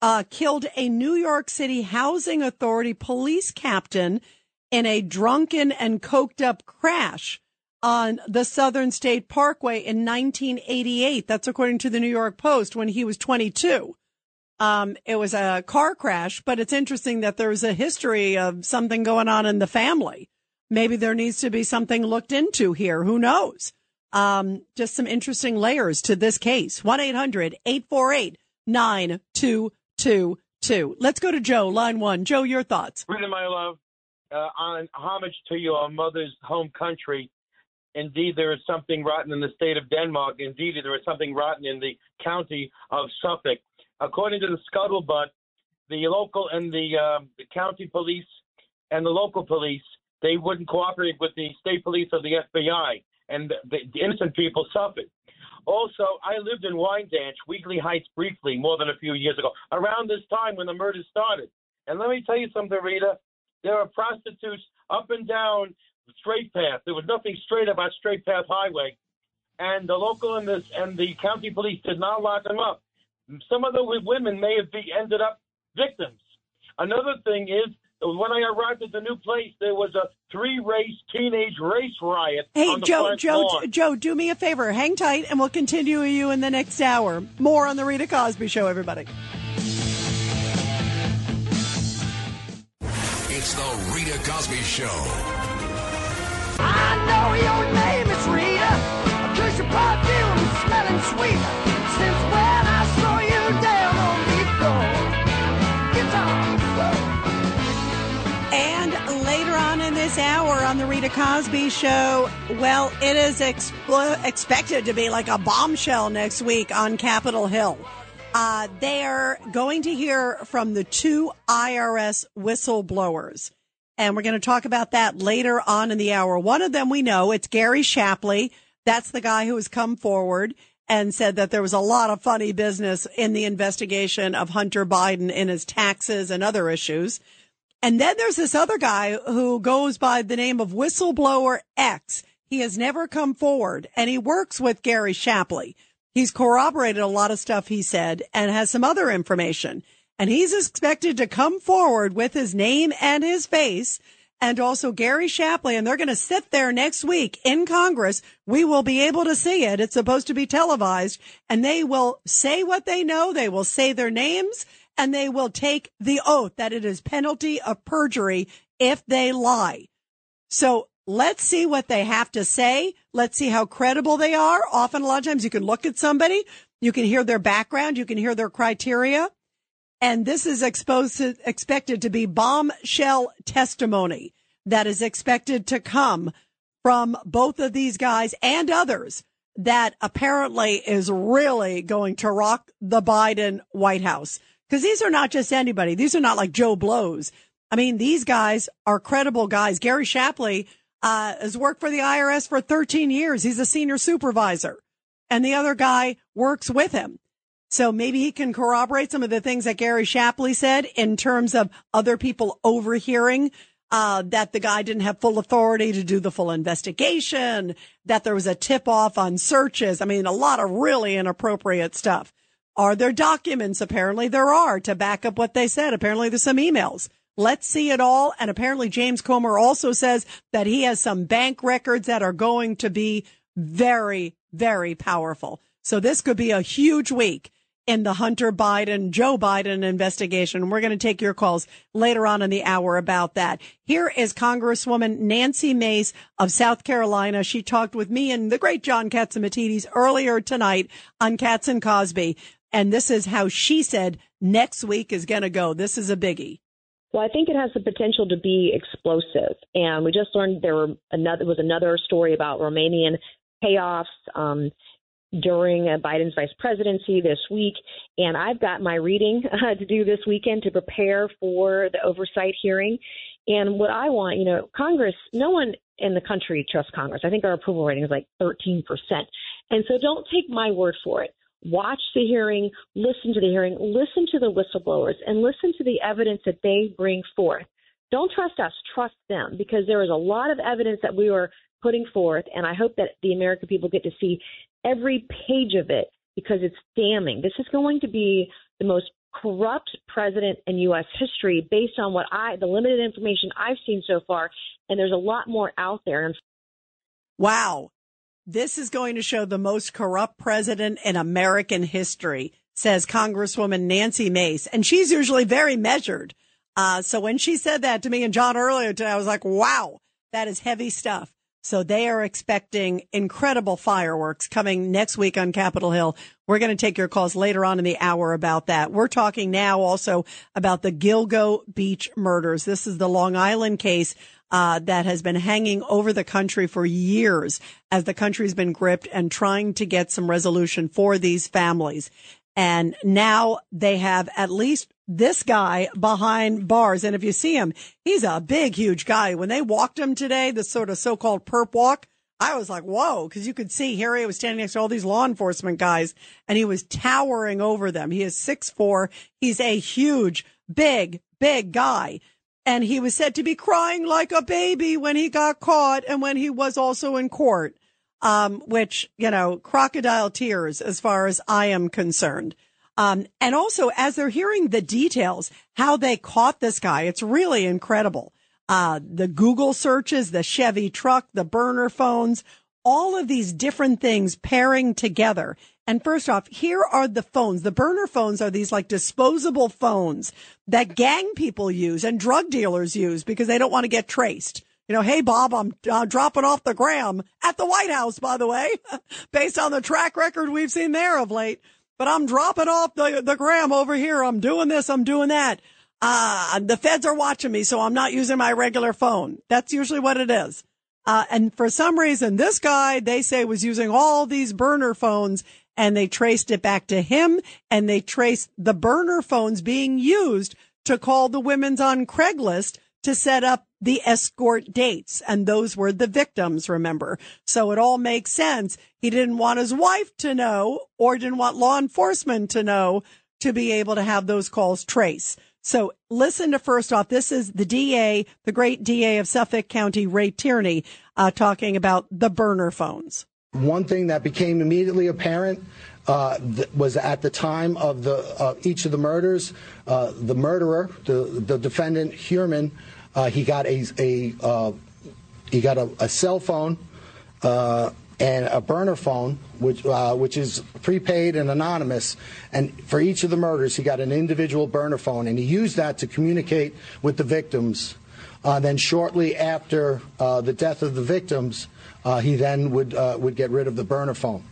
uh, killed a New York City Housing Authority police captain in a drunken and coked up crash on the Southern State Parkway in 1988. That's according to the New York Post when he was 22. Um, it was a car crash, but it's interesting that there's a history of something going on in the family. Maybe there needs to be something looked into here. Who knows? Um, just some interesting layers to this case. 1-800-848-9222. Let's go to Joe, line one. Joe, your thoughts. Rita, my love, uh, on homage to your mother's home country. Indeed, there is something rotten in the state of Denmark. Indeed, there is something rotten in the county of Suffolk. According to the scuttlebutt, the local and the, um, the county police and the local police they wouldn't cooperate with the state police or the FBI, and the, the innocent people suffered. Also, I lived in Wyandanch, Wheatley Heights, briefly, more than a few years ago, around this time when the murders started. And let me tell you something, Rita. There are prostitutes up and down the straight path. There was nothing straight about Straight Path Highway, and the local and the and the county police did not lock them up. Some of the women may have be, ended up victims. Another thing is when I arrived at the new place, there was a three-race teenage race riot. Hey, on the Joe, front Joe, lawn. Joe, do me a favor. Hang tight and we'll continue with you in the next hour. More on the Rita Cosby show, everybody. It's the Rita Cosby Show. And later on in this hour on the Rita Cosby show, well, it is expected to be like a bombshell next week on Capitol Hill. Uh, they're going to hear from the two IRS whistleblowers. And we're going to talk about that later on in the hour. One of them we know, it's Gary Shapley. That's the guy who has come forward and said that there was a lot of funny business in the investigation of Hunter Biden in his taxes and other issues. And then there's this other guy who goes by the name of Whistleblower X. He has never come forward and he works with Gary Shapley. He's corroborated a lot of stuff he said and has some other information. And he's expected to come forward with his name and his face and also Gary Shapley. And they're going to sit there next week in Congress. We will be able to see it. It's supposed to be televised and they will say what they know. They will say their names and they will take the oath that it is penalty of perjury if they lie. So Let's see what they have to say. Let's see how credible they are. Often, a lot of times, you can look at somebody, you can hear their background, you can hear their criteria. And this is exposed to, expected to be bombshell testimony that is expected to come from both of these guys and others that apparently is really going to rock the Biden White House. Because these are not just anybody. These are not like Joe Blows. I mean, these guys are credible guys. Gary Shapley uh, has worked for the IRS for 13 years. He's a senior supervisor. And the other guy works with him. So maybe he can corroborate some of the things that Gary Shapley said in terms of other people overhearing uh, that the guy didn't have full authority to do the full investigation, that there was a tip off on searches. I mean, a lot of really inappropriate stuff. Are there documents? Apparently there are to back up what they said. Apparently there's some emails. Let's see it all. And apparently James Comer also says that he has some bank records that are going to be very, very powerful. So this could be a huge week in the Hunter Biden, Joe Biden investigation. We're going to take your calls later on in the hour about that. Here is Congresswoman Nancy Mace of South Carolina. She talked with me and the great John Catsimatidis earlier tonight on Cats and Cosby. And this is how she said next week is going to go. This is a biggie. Well, I think it has the potential to be explosive. And we just learned there were another was another story about Romanian payoffs. Um, during Biden's vice presidency this week. And I've got my reading uh, to do this weekend to prepare for the oversight hearing. And what I want, you know, Congress, no one in the country trusts Congress. I think our approval rating is like 13%. And so don't take my word for it. Watch the hearing, listen to the hearing, listen to the whistleblowers, and listen to the evidence that they bring forth. Don't trust us, trust them, because there is a lot of evidence that we are putting forth, and I hope that the American people get to see every page of it because it's damning. This is going to be the most corrupt president in U.S. history based on what I, the limited information I've seen so far, and there's a lot more out there. Wow. This is going to show the most corrupt president in American history, says Congresswoman Nancy Mace. And she's usually very measured. Uh, so when she said that to me and John earlier today, I was like, wow, that is heavy stuff. So they are expecting incredible fireworks coming next week on Capitol Hill. We're going to take your calls later on in the hour about that. We're talking now also about the Gilgo Beach murders. This is the Long Island case uh, that has been hanging over the country for years as the country's been gripped and trying to get some resolution for these families. And now they have at least this guy behind bars. And if you see him, he's a big, huge guy. When they walked him today, the sort of so-called perp walk, I was like, whoa, because you could see Harry was standing next to all these law enforcement guys and he was towering over them. He is six four. He's a huge, big, big guy. And he was said to be crying like a baby when he got caught and when he was also in court. Um, which, you know, crocodile tears as far as I am concerned. Um, and also as they're hearing the details, how they caught this guy, it's really incredible. Uh, the Google searches, the Chevy truck, the burner phones, all of these different things pairing together. And first off, here are the phones. The burner phones are these like disposable phones that gang people use and drug dealers use because they don't want to get traced. You know, hey, Bob, I'm uh, dropping off the gram at the White House, by the way, based on the track record we've seen there of late but I'm dropping off the, the gram over here. I'm doing this. I'm doing that. Uh, the feds are watching me, so I'm not using my regular phone. That's usually what it is. Uh, and for some reason, this guy, they say was using all these burner phones and they traced it back to him and they traced the burner phones being used to call the women's on Craigslist to set up the escort dates. And those were the victims, remember? So it all makes sense. He didn't want his wife to know or didn't want law enforcement to know to be able to have those calls trace. So listen to first off, this is the DA, the great DA of Suffolk County, Ray Tierney, uh, talking about the burner phones. One thing that became immediately apparent uh, th- was at the time of the uh, each of the murders, uh, the murderer, the the defendant Heuermann, uh, he got a, a uh, he got a, a cell phone uh, and a burner phone, which uh, which is prepaid and anonymous. And for each of the murders, he got an individual burner phone, and he used that to communicate with the victims Uh, then shortly after uh, the death of the victims, he then would would get rid of the burner phone.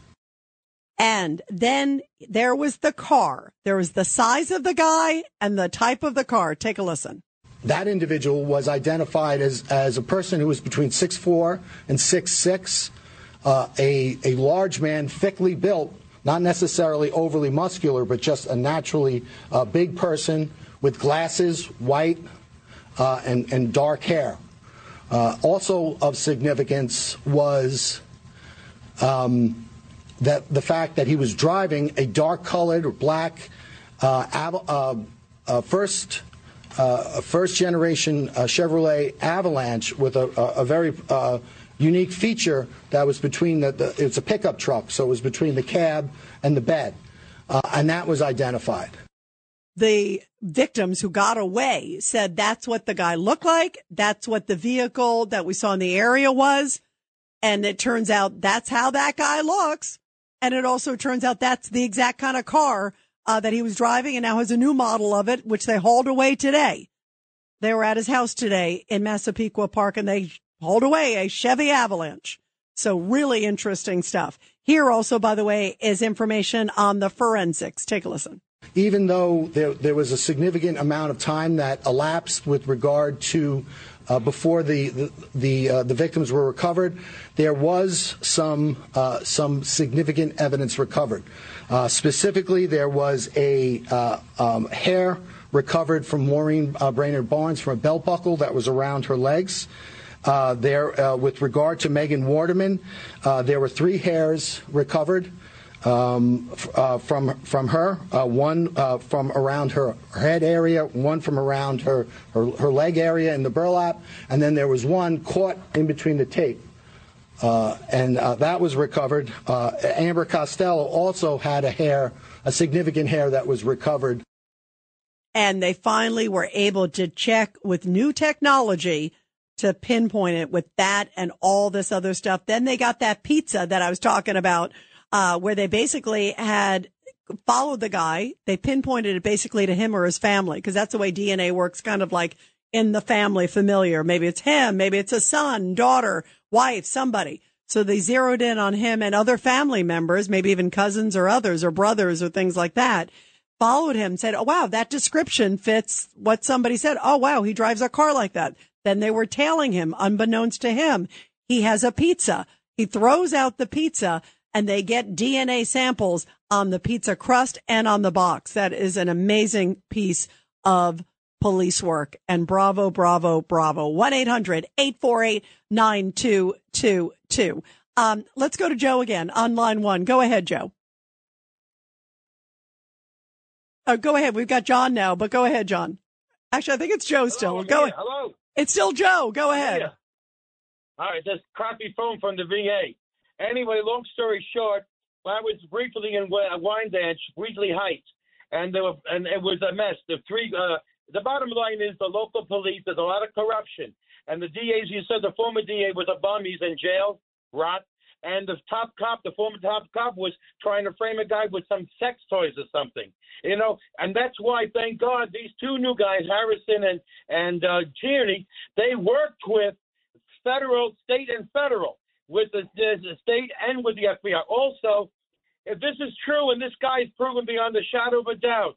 And then there was the car. There was the size of the guy and the type of the car. Take a listen. That individual was identified as, as a person who was between 6'4 and 6'6, uh, a, a large man, thickly built, not necessarily overly muscular, but just a naturally uh, big person with glasses, white, uh, and, and dark hair. Uh, also of significance was um, that the fact that he was driving a dark colored or black uh, av- uh, uh, first uh, a first generation uh, Chevrolet Avalanche with a, a, a very uh, unique feature that was between the, the, it's a pickup truck, so it was between the cab and the bed. Uh, and that was identified. The victims who got away said that's what the guy looked like. That's what the vehicle that we saw in the area was. And it turns out that's how that guy looks. And it also turns out that's the exact kind of car uh, that he was driving and now has a new model of it, which they hauled away today. They were at his house today in Massapequa Park and they hauled away a Chevy Avalanche. So really interesting stuff. Here also, by the way, is information on the forensics. Take a listen. Even though there, there was a significant amount of time that elapsed with regard to uh, before the the the, uh, the, victims were recovered, there was some uh, some significant evidence recovered. Uh, specifically, there was a uh, um, hair recovered from Maureen uh, Brainard Barnes from a belt buckle that was around her legs. there, with regard to Megan Waterman, there were three hairs recovered um, uh, from from her, uh, one uh, from around her head area, one from around her, her, her leg area in the burlap, and then there was one caught in between the tape. Uh, and uh, that was recovered. Uh, Amber Costello also had a hair, a significant hair that was recovered. And they finally were able to check with new technology to pinpoint it with that and all this other stuff. Then they got that pizza that I was talking about uh, where they basically had followed the guy. They pinpointed it basically to him or his family because that's the way DNA works, kind of like in the family familiar. Maybe it's him, maybe it's a son, daughter, wife, somebody. So they zeroed in on him and other family members, maybe even cousins or others or brothers or things like that. Followed him, said, Oh, wow, that description fits what somebody said. Oh, wow, he drives a car like that. Then they were tailing him, unbeknownst to him. He has a pizza. He throws out the pizza and they get DNA samples on the pizza crust and on the box. That is an amazing piece of police work. And bravo, bravo, bravo. 1-800-848-9222. Um, let's go to Joe again on line one. Go ahead, Joe. Oh, go ahead. We've got John now, but go ahead, John. Actually, I think it's Joe still. Hello, go yeah, Hello. It's still Joe. Go ahead. All right, this crappy phone from the VA. Anyway, long story short, I was briefly in Wyandanch, Wheatley Heights, and there were, and it was a mess. The three, uh, the bottom line is the local police. There's a lot of corruption, and the DAs. You said the former DA was a bum. He's in jail, rot. And the top cop, the former top cop, was trying to frame a guy with some sex toys or something, you know. And that's why, thank God, these two new guys, Harrison and and uh, Tierney, they worked with federal, state, and federal with the, the state and with the FBI. Also, if this is true and this guy is proven beyond the shadow of a doubt,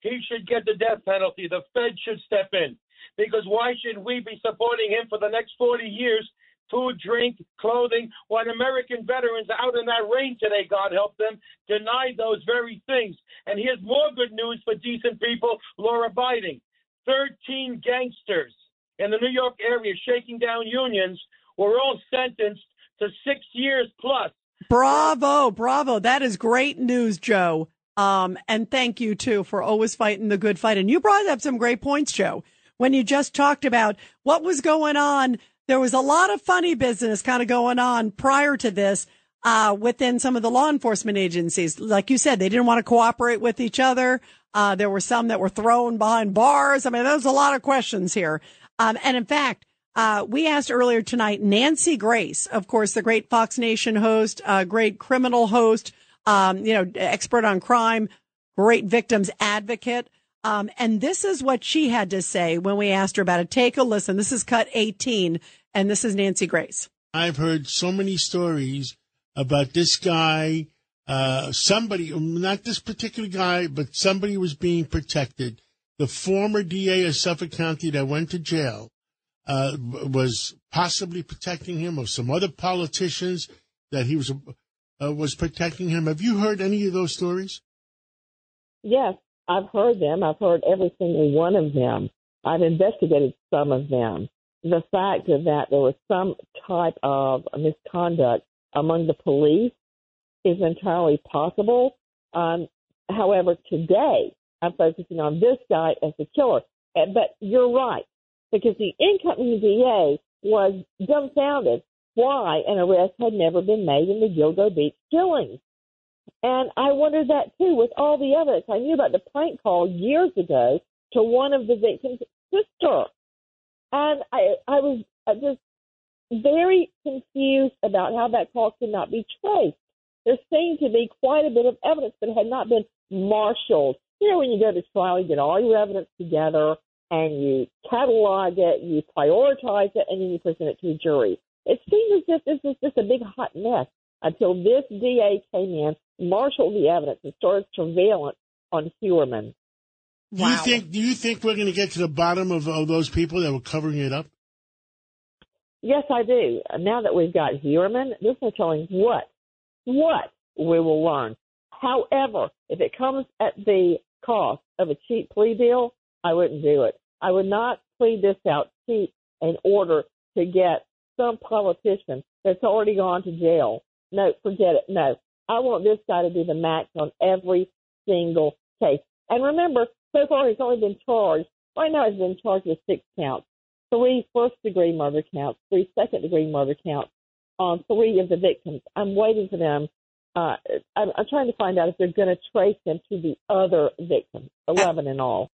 he should get the death penalty. The Fed should step in. Because why should we be supporting him for the next 40 years? Food, drink, clothing, when American veterans out in that rain today, God help them, denied those very things. And here's more good news for decent people, law abiding. 13 gangsters in the New York area shaking down unions were all sentenced to six years plus. Bravo, bravo. That is great news, Joe. Um, and thank you too for always fighting the good fight. And you brought up some great points, Joe, when you just talked about what was going on. There was a lot of funny business kind of going on prior to this, uh, within some of the law enforcement agencies. Like you said, they didn't want to cooperate with each other. Uh, there were some that were thrown behind bars. I mean, there's a lot of questions here. Um, and in fact, uh, we asked earlier tonight Nancy Grace, of course, the great Fox Nation host, great criminal host, um, you know, expert on crime, great victims advocate. Um, and this is what she had to say when we asked her about it. Take a listen. This is cut 18, and this is Nancy Grace. I've heard so many stories about this guy, uh, somebody, not this particular guy, but somebody was being protected. The former DA of Suffolk County that went to jail uh, was possibly protecting him, or some other politicians that he was uh, was protecting him. Have you heard any of those stories? Yes, I've heard them. I've heard every single one of them. I've investigated some of them. The fact that there was some type of misconduct among the police is entirely possible. Um, however, today I'm focusing on this guy as the killer. But you're right, because the incoming DA was dumbfounded why an arrest had never been made in the Gilgo Beach killings. And I wondered that too with all the evidence. I knew about the prank call years ago to one of the victim's sister. And I, I was just very confused about how that call could not be traced. There seemed to be quite a bit of evidence that had not been marshaled. You know, when you go to trial, you get all your evidence together and you catalog it, you prioritize it, and then you present it to a jury. It seemed as if this was just a big hot mess until this DA came in, marshaled the evidence, and started surveillance on Heuermann. Do you think? Do you think we're going to get to the bottom of, of those people that were covering it up? Yes, I do. Now that we've got Heuermann, this is telling what, what we will learn. However, if it comes at the cost of a cheap plea deal, I wouldn't do it. I would not plead this out cheap in order to get some politician that's already gone to jail. No, forget it. No, I want this guy to do the max on every single case. And remember, so far he's only been charged. Right now he's been charged with six counts: three first degree murder counts, three second degree murder counts on three of the victims. I'm waiting for them. Uh, I'm, I'm trying to find out if they're going to trace them to the other victims, eleven in all.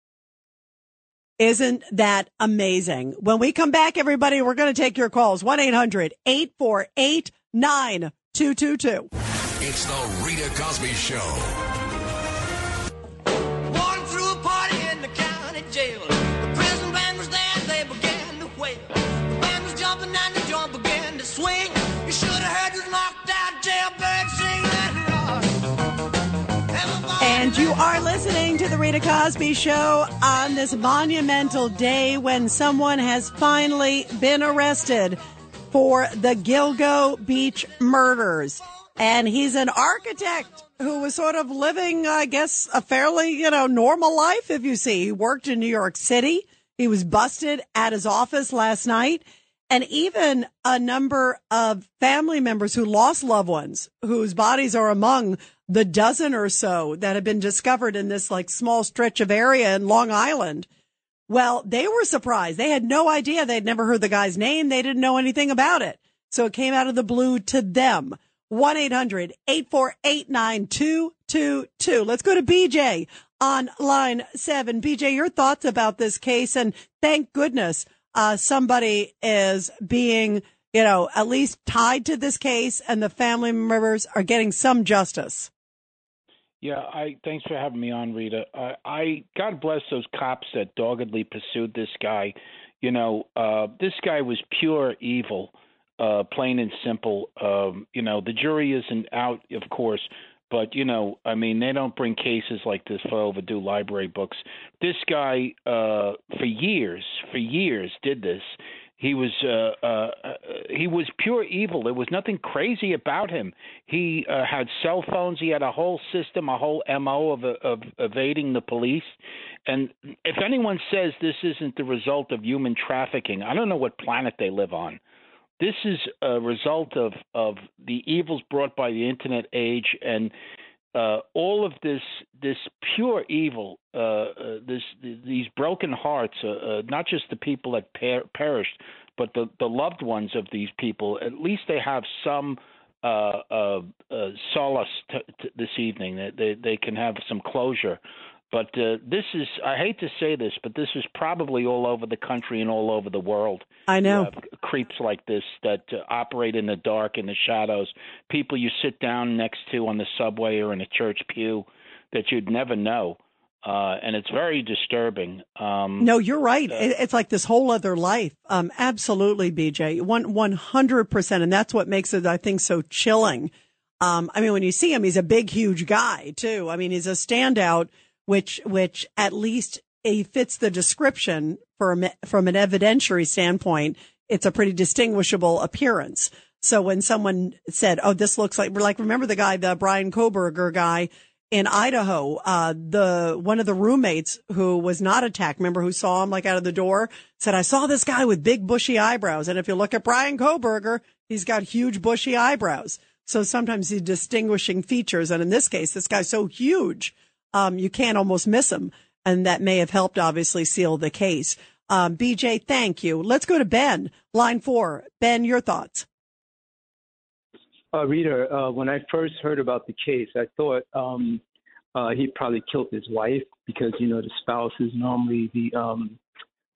Isn't that amazing? When we come back, everybody, we're going to take your calls. 1 800 848 9222. It's the Rita Cosby Show. Walking through a party in the county jail. The prison band was there they began to wail. The band was jumping and are listening to the Rita Cosby Show on this monumental day when someone has finally been arrested for the Gilgo Beach murders. And he's an architect who was sort of living, I guess, a fairly, you know, normal life, if you see. He worked in New York City. He was busted at his office last night. And even a number of family members who lost loved ones, whose bodies are among the dozen or so that have been discovered in this like small stretch of area in Long Island. Well, they were surprised. They had no idea. They'd never heard the guy's name. They didn't know anything about it. So it came out of the blue to them. 1 800 848 9222. Let's go to BJ on line seven. BJ, your thoughts about this case. And thank goodness uh, somebody is being, you know, at least tied to this case and the family members are getting some justice. Yeah, I thanks for having me on, Rita. I, I God bless those cops that doggedly pursued this guy. You know, uh, this guy was pure evil, uh, plain and simple. Um, you know, the jury isn't out, of course, but you know, I mean, they don't bring cases like this for overdue library books. This guy, uh, for years, for years, did this. He was uh, uh, uh, he was pure evil. There was nothing crazy about him. He uh, had cell phones. He had a whole system, a whole mo of, of evading the police. And if anyone says this isn't the result of human trafficking, I don't know what planet they live on. This is a result of of the evils brought by the internet age and uh, all of this this pure evil, uh, uh, this these broken hearts, uh, uh, not just the people that per- perished, but the the loved ones of these people. At least they have some uh, solace t- t- this evening. They, they they can have some closure. But uh, this is, I hate to say this, but this is probably all over the country and all over the world. I know. Creeps like this that uh, operate in the dark, in the shadows, people you sit down next to on the subway or in a church pew that you'd never know. uh, and it's very disturbing. Um, No, you're right. It- It's like this whole other life. Um, absolutely, BJ. One, 100%. And that's what makes it, I think, so chilling. Um, I mean, when you see him, he's a big, huge guy too. I mean, he's a standout, which, which at least he fits the description a- from an evidentiary standpoint. It's a pretty distinguishable appearance. So when someone said, "Oh, this looks like," like remember the guy, the Bryan Kohberger guy in Idaho, uh, the one of the roommates who was not attacked, remember who saw him like out of the door, said, "I saw this guy with big bushy eyebrows." And if you look at Bryan Kohberger, he's got huge bushy eyebrows. So sometimes the distinguishing features, and in this case, this guy's so huge, um, you can't almost miss him, and that may have helped obviously seal the case. Um, BJ, thank you. Let's go to Ben, line four. Ben, your thoughts. Uh, Rita, uh, when I first heard about the case, I thought um, uh, he probably killed his wife because you know the spouse is normally the um,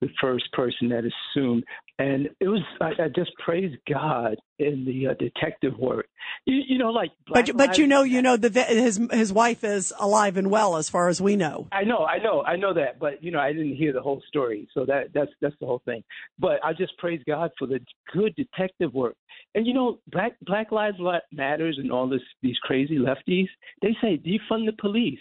the first person that assumed. And it was I, I just praise God in the uh, detective work. You, you know, like Black But but you know you know the his his wife is alive and well as far as we know. I know, I know, I know that, but you know, I didn't hear the whole story, so that that's that's the whole thing. But I just praise God for the good detective work. And you know, Black Black Lives Matters and all this these crazy lefties, they say defund the police.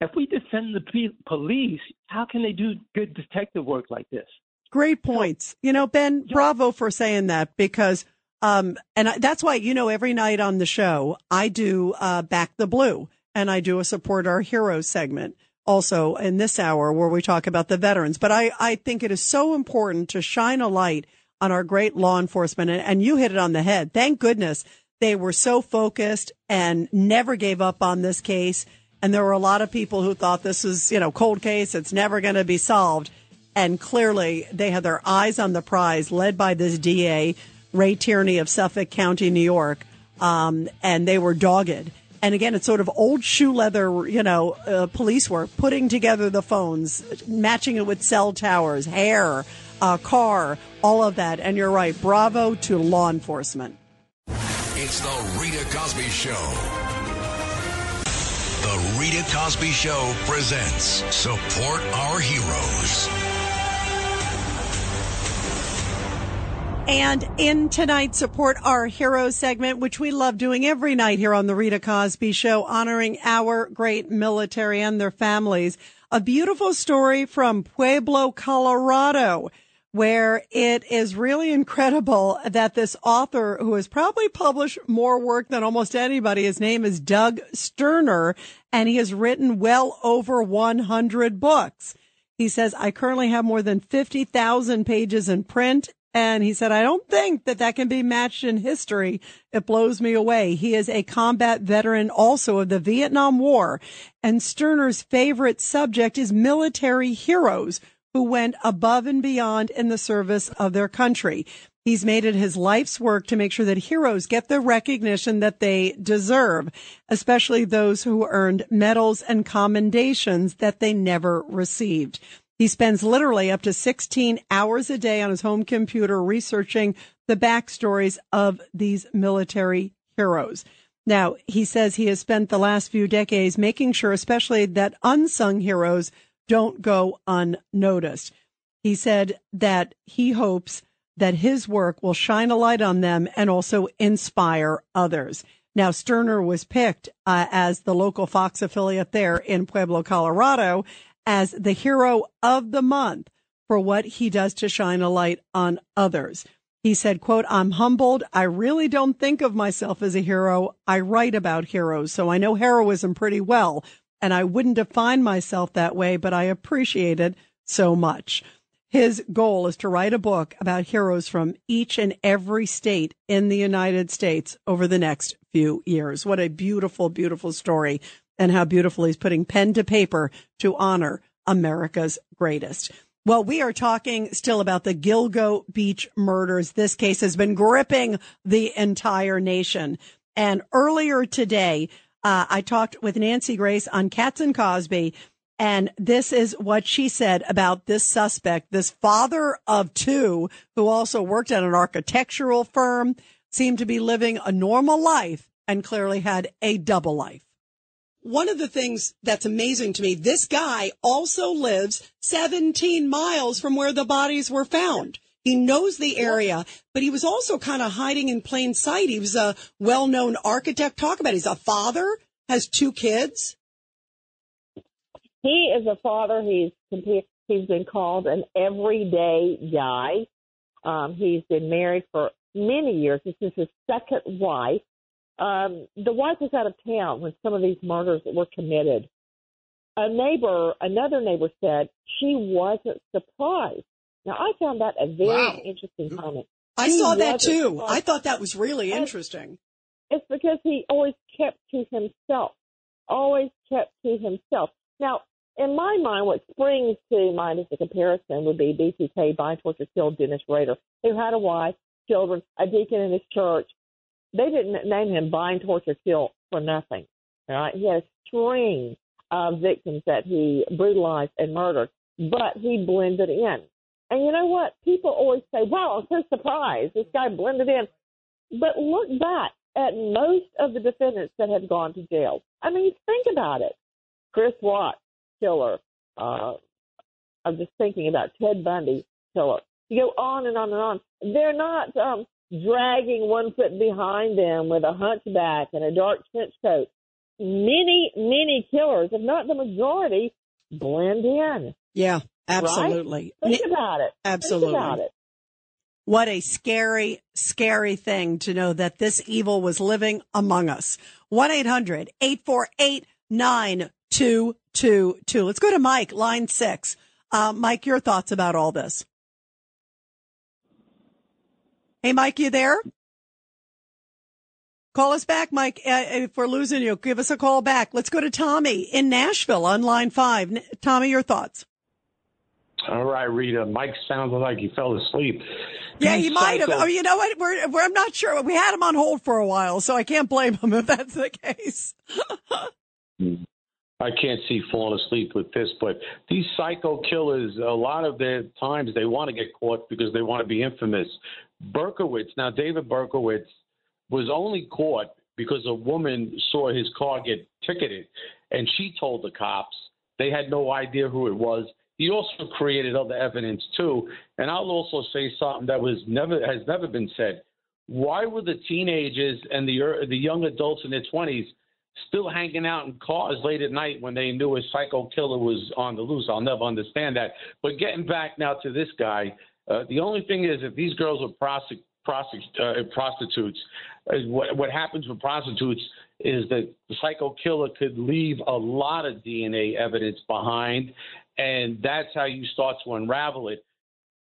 If we defend the police, how can they do good detective work like this? Great points. You know, Ben, bravo for saying that because, um, and I, that's why, you know, every night on the show, I do, uh, back the blue and I do a support our heroes segment also in this hour where we talk about the veterans. But I, I think it is so important to shine a light on our great law enforcement. And, and you hit it on the head. Thank goodness they were so focused and never gave up on this case. And there were a lot of people who thought this was, you know, cold case. It's never going to be solved. And clearly they had their eyes on the prize led by this DA, Ray Tierney of Suffolk County, New York. Um, and they were dogged. And again, it's sort of old shoe leather, you know, uh, police work, putting together the phones, matching it with cell towers, hair, uh, car, all of that. And you're right. Bravo to law enforcement. It's the Rita Cosby Show. Rita Cosby Show presents Support Our Heroes. And in tonight's Support Our Heroes segment, which we love doing every night here on the Rita Cosby Show, honoring our great military and their families, a beautiful story from Pueblo, Colorado, where it is really incredible that this author who has probably published more work than almost anybody, his name is Doug Sterner, and he has written well over 100 books. He says, I currently have more than 50,000 pages in print. And he said, I don't think that that can be matched in history. It blows me away. He is a combat veteran also of the Vietnam War. And Sterner's favorite subject is military heroes who went above and beyond in the service of their country. He's made it his life's work to make sure that heroes get the recognition that they deserve, especially those who earned medals and commendations that they never received. He spends literally up to 16 hours a day on his home computer researching the backstories of these military heroes. Now, he says he has spent the last few decades making sure, especially that unsung heroes don't go unnoticed. He said that he hopes that his work will shine a light on them and also inspire others. Now, Sterner was picked uh, as the local Fox affiliate there in Pueblo, Colorado, as the hero of the month for what he does to shine a light on others. He said, quote, I'm humbled. I really don't think of myself as a hero. I write about heroes, so I know heroism pretty well, and I wouldn't define myself that way, but I appreciate it so much. His goal is to write a book about heroes from each and every state in the United States over the next few years. What a beautiful, beautiful story and how beautiful he's putting pen to paper to honor America's greatest. Well, we are talking still about the Gilgo Beach murders. This case has been gripping the entire nation. And earlier today, uh, I talked with Nancy Grace on Cats and Cosby, and this is what she said about this suspect, this father of two who also worked at an architectural firm, seemed to be living a normal life and clearly had a double life. one of the things that's amazing to me, this guy also lives 17 miles from where the bodies were found. He knows the area, but he was also kind of hiding in plain sight. He was a well-known architect. Talk about it. he's a father, has two kids. He is a father. He's he's been called an everyday guy. Um, he's been married for many years. This is his second wife. Um, the wife was out of town when some of these murders were committed. A neighbor, another neighbor said she wasn't surprised. Now I found that a very Wow. interesting comment. I She saw that too. I thought that was really And interesting. It's because he always kept to himself. Always kept to himself. Now, in my mind, what springs to mind as a comparison would be BTK, Bind, Torture, Killed Dennis Rader, who had a wife, children, a deacon in his church. They didn't name him Bind, Torture, Kill for nothing. All right, he had a string of victims that he brutalized and murdered, but he blended in. And you know what? People always say, "Wow, I'm so surprised this guy blended in." But look back at most of the defendants that have gone to jail. I mean, think about it. Chris Watts, killer. Uh, I'm just thinking about Ted Bundy, killer. You go on and on and on. They're not um, dragging one foot behind them with a hunchback and a dark trench coat. Many, many killers, if not the majority, blend in. Yeah, absolutely. Right? Think about it. Absolutely. About it. What a scary, scary thing to know that this evil was living among us. 1 800 848 9222. Let's go to Mike, line six. Uh, Mike, your thoughts about all this? Hey, Mike, you there? Call us back, Mike. Uh, if we're losing you, give us a call back. Let's go to Tommy in Nashville on line five. N- Tommy, your thoughts? All right, Rita. Mike sounds like he fell asleep. Yeah, These he might have. Oh, you know what? We're, we're, I'm not sure. We had him on hold for a while, so I can't blame him if that's the case. Hmm. I can't see falling asleep with this, but these psycho killers, a lot of their times they want to get caught because they want to be infamous. Berkowitz, now David Berkowitz was only caught because a woman saw his car get ticketed and she told the cops. They had no idea who it was. He also created other evidence too. And I'll also say something that was never has never been said. Why were the teenagers and the the young adults in their 20s still hanging out in cars late at night when they knew a psycho killer was on the loose. I'll never understand that. But getting back now to this guy, uh, the only thing is if these girls are prosec- prosec- uh, prostitutes, uh, what, what happens with prostitutes is that the psycho killer could leave a lot of DNA evidence behind, and that's how you start to unravel it.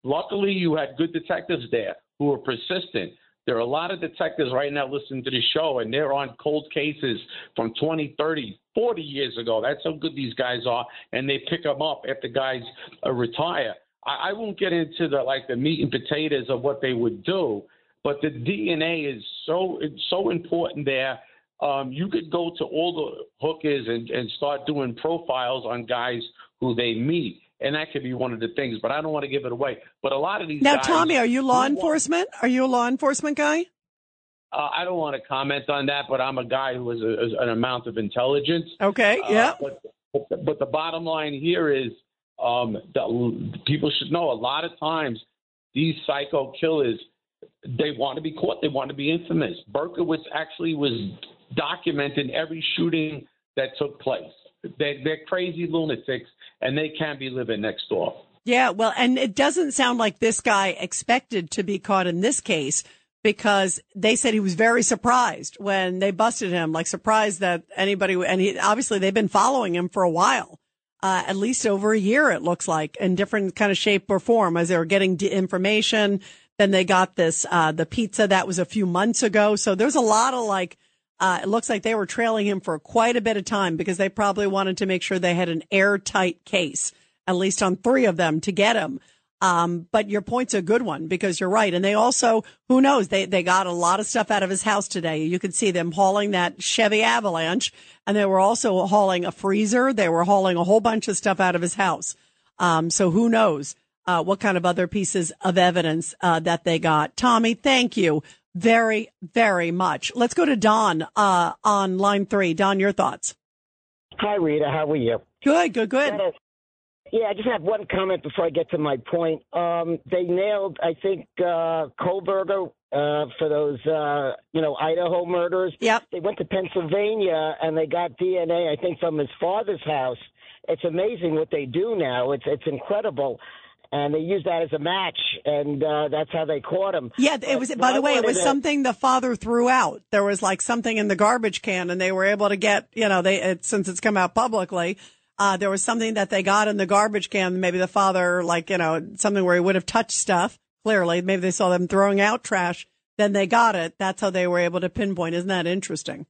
Luckily, you had good detectives there who were persistent. There are a lot of detectives right now listening to the show, and they're on cold cases from 20, 30, 40 years ago. That's how good these guys are, and they pick them up after guys uh, retire. I, I won't get into the like the meat and potatoes of what they would do, but the DNA is so so important there. Um, you could go to all the hookers and, and start doing profiles on guys who they meet, and that could be one of the things. But I don't want to give it away. But a lot of these Now, Tommy, are you law who want- enforcement? Are you a law enforcement guy? uh, I don't want to comment on that, but I'm a guy who has a, an amount of intelligence. Okay, Uh, yeah. But, but, the, but the bottom line here is um, that people should know a lot of times these psycho killers, they want to be caught. They want to be infamous. Berkowitz actually was documenting every shooting that took place. They, they're crazy lunatics, and they can't be living next door. Yeah, well, and it doesn't sound like this guy expected to be caught in this case because they said he was very surprised when they busted him, like surprised that anybody, and he, obviously they've been following him for a while, uh, at least over a year, it looks like, in different kind of shape or form as they were getting d- information. Then they got this, uh, the pizza that was a few months ago. So there's a lot of like, uh, it looks like they were trailing him for quite a bit of time because they probably wanted to make sure they had an airtight case, at least on three of them to get him. Um, but your point's a good one because you're right. And they also, who knows, they, they got a lot of stuff out of his house today. You could see them hauling that Chevy Avalanche and they were also hauling a freezer. They were hauling a whole bunch of stuff out of his house. Um, so who knows, uh, what kind of other pieces of evidence, uh, that they got. Tommy, thank you very, very much. Let's go to Don, uh, on line three. Don, your thoughts. Hi, Rita. How are you? Good, good, good. Yeah, I just have one comment before I get to my point. Um, they nailed, I think, uh, Kohberger uh, for those, uh, you know, Idaho murders. Yep. They went to Pennsylvania and they got DNA, I think, from his father's house. It's amazing what they do now. It's it's incredible. And they used that as a match, and uh, that's how they caught him. Yeah, it was. But By the way, it was to- something the father threw out. There was like something in the garbage can, and they were able to get. You know, they it, since it's come out publicly, uh, there was something that they got in the garbage can. Maybe the father, like you know, something where he would have touched stuff. Clearly, maybe they saw them throwing out trash. Then they got it. That's how they were able to pinpoint. Isn't that interesting?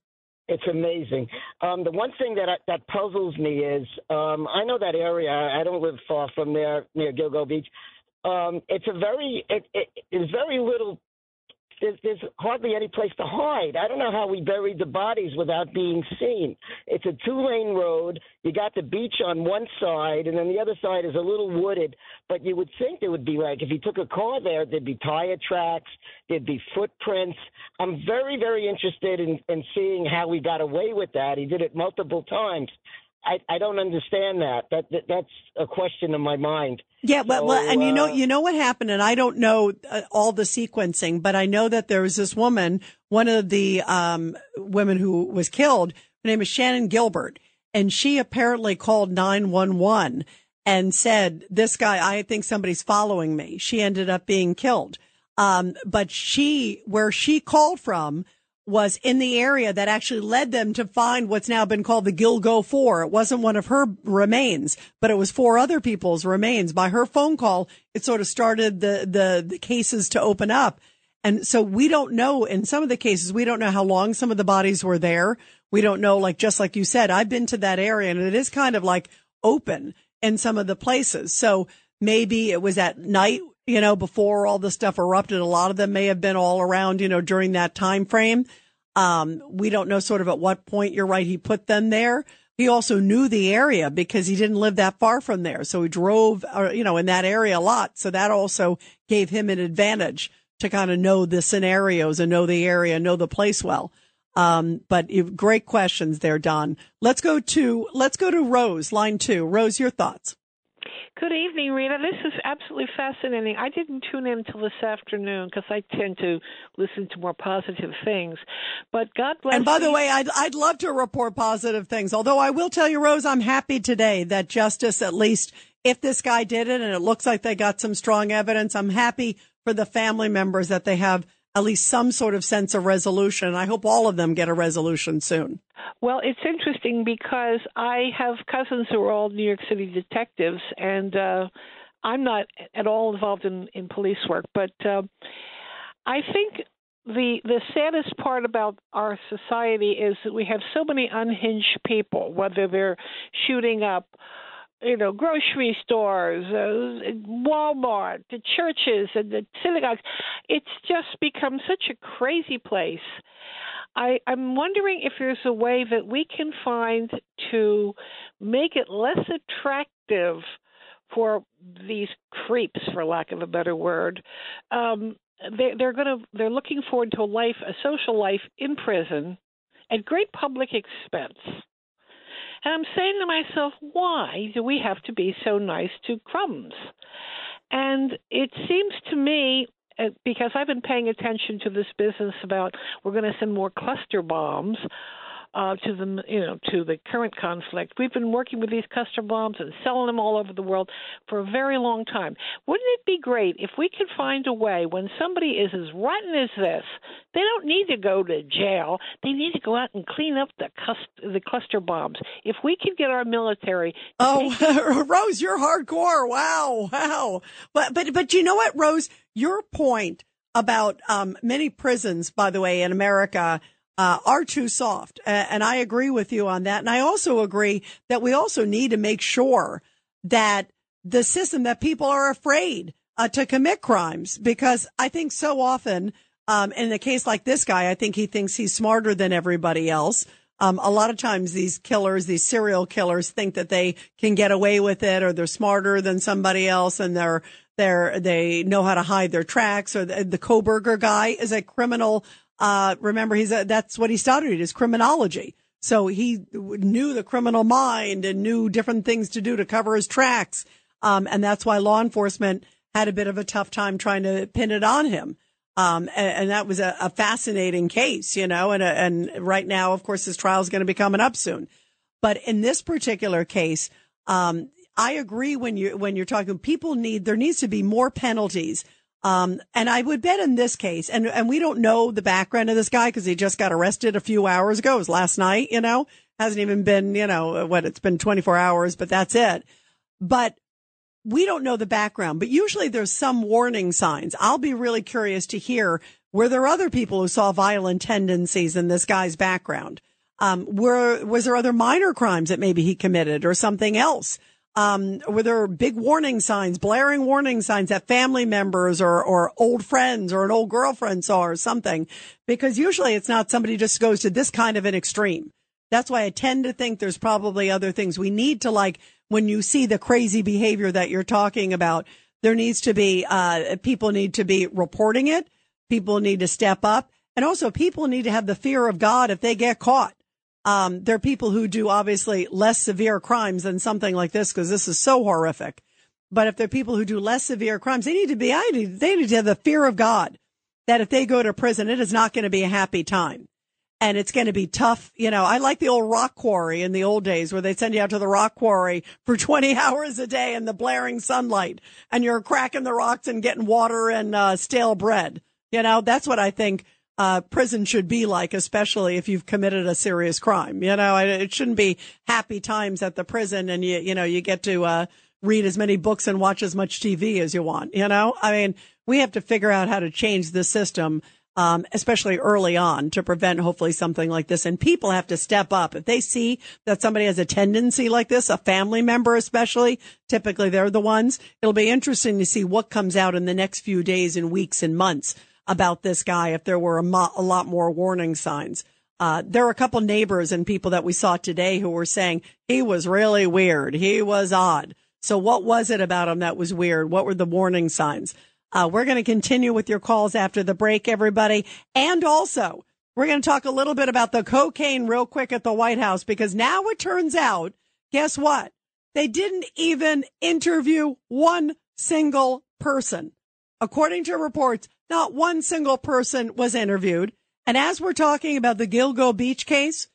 It's amazing. Um, the one thing that I, that puzzles me is um, I know that area. I don't live far from there near Gilgo Beach. Um, it's a very it, it, it's very little. There's, there's hardly any place to hide. I don't know how we buried the bodies without being seen. It's a two lane road. You got the beach on one side, and then the other side is a little wooded. But you would think there would be like if you took a car there, there'd be tire tracks, there'd be footprints. I'm very, very interested in, in seeing how we got away with that. He did it multiple times. I, I don't understand that. That, that that's a question in my mind. Yeah, well, well, So, and you know, uh, you know what happened, and I don't know uh, all the sequencing, but I know that there was this woman, one of the um, women who was killed. Her name is Shannan Gilbert, and she apparently called nine one one and said, "This guy, I think somebody's following me." She ended up being killed, um, but she, where she called from, was in the area that actually led them to find what's now been called the Gilgo Four. It wasn't one of her remains, but it was four other people's remains. By her phone call, it sort of started the, the, the cases to open up. And so we don't know in some of the cases, we don't know how long some of the bodies were there. We don't know, like, just like you said, I've been to that area and it is kind of like open in some of the places. So maybe it was at night, you know, before all the stuff erupted. A lot of them may have been all around, you know, during that time frame. Um, we don't know sort of at what point you're right. He put them there. He also knew the area because he didn't live that far from there. So he drove, uh, you know, in that area a lot. So that also gave him an advantage to kind of know the scenarios and know the area, know the place well. Um, but great questions there, Don. Let's go to, let's go to Rose, line two. Rose, your thoughts. Good evening, Rita. This is absolutely fascinating. I didn't tune in until this afternoon because I tend to listen to more positive things. But God bless. And by the way, I'd, I'd love to report positive things. Although I will tell you, Rose, I'm happy today that justice, at least if this guy did it and it looks like they got some strong evidence, I'm happy for the family members that they have at least some sort of sense of resolution. I hope all of them get a resolution soon. Well, it's interesting because I have cousins who are all New York City detectives, and uh, I'm not at all involved in, in police work. But uh, I think the the saddest part about our society is that we have so many unhinged people, whether they're shooting up you know, grocery stores, uh, Walmart, the churches, and the synagogues. It's just become such a crazy place. I, I'm wondering if there's a way that we can find to make it less attractive for these creeps, for lack of a better word. Um, they, they're going to they're looking forward to a life, a social life in prison, at great public expense. And I'm saying to myself, why do we have to be so nice to crumbs? And it seems to me, uh, because I've been paying attention to this business about we're going to send more cluster bombs uh, to the you know to the current conflict. We've been working with these cluster bombs and selling them all over the world for a very long time. Wouldn't it be great if we could find a way when somebody is as rotten as this, they don't need to go to jail. They need to go out and clean up the cust- the cluster bombs. If we could get our military. Oh, Rose, you're hardcore. Wow, wow. But but but you know what, Rose? Your point about um, many prisons, by the way, in America. Uh, are too soft. And I agree with you on that. And I also agree that we also need to make sure that the system that people are afraid uh, to commit crimes because I think so often, um, in a case like this guy, I think he thinks he's smarter than everybody else. Um, a lot of times these killers, these serial killers think that they can get away with it or they're smarter than somebody else and they're, they're, they know how to hide their tracks or the, the Kohberger guy is a criminal. Uh, remember he's a, that's what he studied is criminology. So he knew the criminal mind and knew different things to do to cover his tracks. Um, and that's why law enforcement had a bit of a tough time trying to pin it on him. Um, and, and, that was a, a, fascinating case, you know, and, and right now, of course, his trial is going to be coming up soon. But in this particular case, um, I agree when you when you're talking people need there needs to be more penalties. Um, and I would bet in this case, and and we don't know the background of this guy because he just got arrested a few hours ago. It was last night, you know, hasn't even been, you know, what it's been 24 hours, but that's it. But we don't know the background, but usually there's some warning signs. I'll be really curious to hear were there other people who saw violent tendencies in this guy's background? Um, were was there other minor crimes that maybe he committed or something else? Um, were there big warning signs, blaring warning signs that family members or, or old friends or an old girlfriend saw or something? Because usually it's not somebody just goes to this kind of an extreme. That's why I tend to think there's probably other things we need to like when you see the crazy behavior that you're talking about. There needs to be, uh, people need to be reporting it. People need to step up and also people need to have the fear of God if they get caught. Um, there are people who do obviously less severe crimes than something like this because this is so horrific. But if there are people who do less severe crimes, they need to be, I need, they need to have the fear of God that if they go to prison, it is not going to be a happy time. And it's going to be tough. You know, I like the old rock quarry in the old days where they send you out to the rock quarry for 20 hours a day in the blaring sunlight and you're cracking the rocks and getting water and uh, stale bread. You know, that's what I think uh, prison should be like, especially if you've committed a serious crime. You know, it shouldn't be happy times at the prison and you, you know, you get to, uh, read as many books and watch as much TV as you want. You know, I mean, we have to figure out how to change the system. Um, especially early on to prevent hopefully something like this. And people have to step up. If they see that somebody has a tendency like this, a family member especially, typically they're the ones. It'll be interesting to see what comes out in the next few days and weeks and months about this guy if there were a, mo- a lot more warning signs. Uh, there were a couple neighbors and people that we saw today who were saying he was really weird. He was odd. So what was it about him that was weird? What were the warning signs? Uh, we're going to continue with your calls after the break, everybody. And also, we're going to talk a little bit about the cocaine real quick at the White House because now it turns out, guess what? They didn't even interview one single person. According to reports, not one single person was interviewed. And as we're talking about the Gilgo Beach case,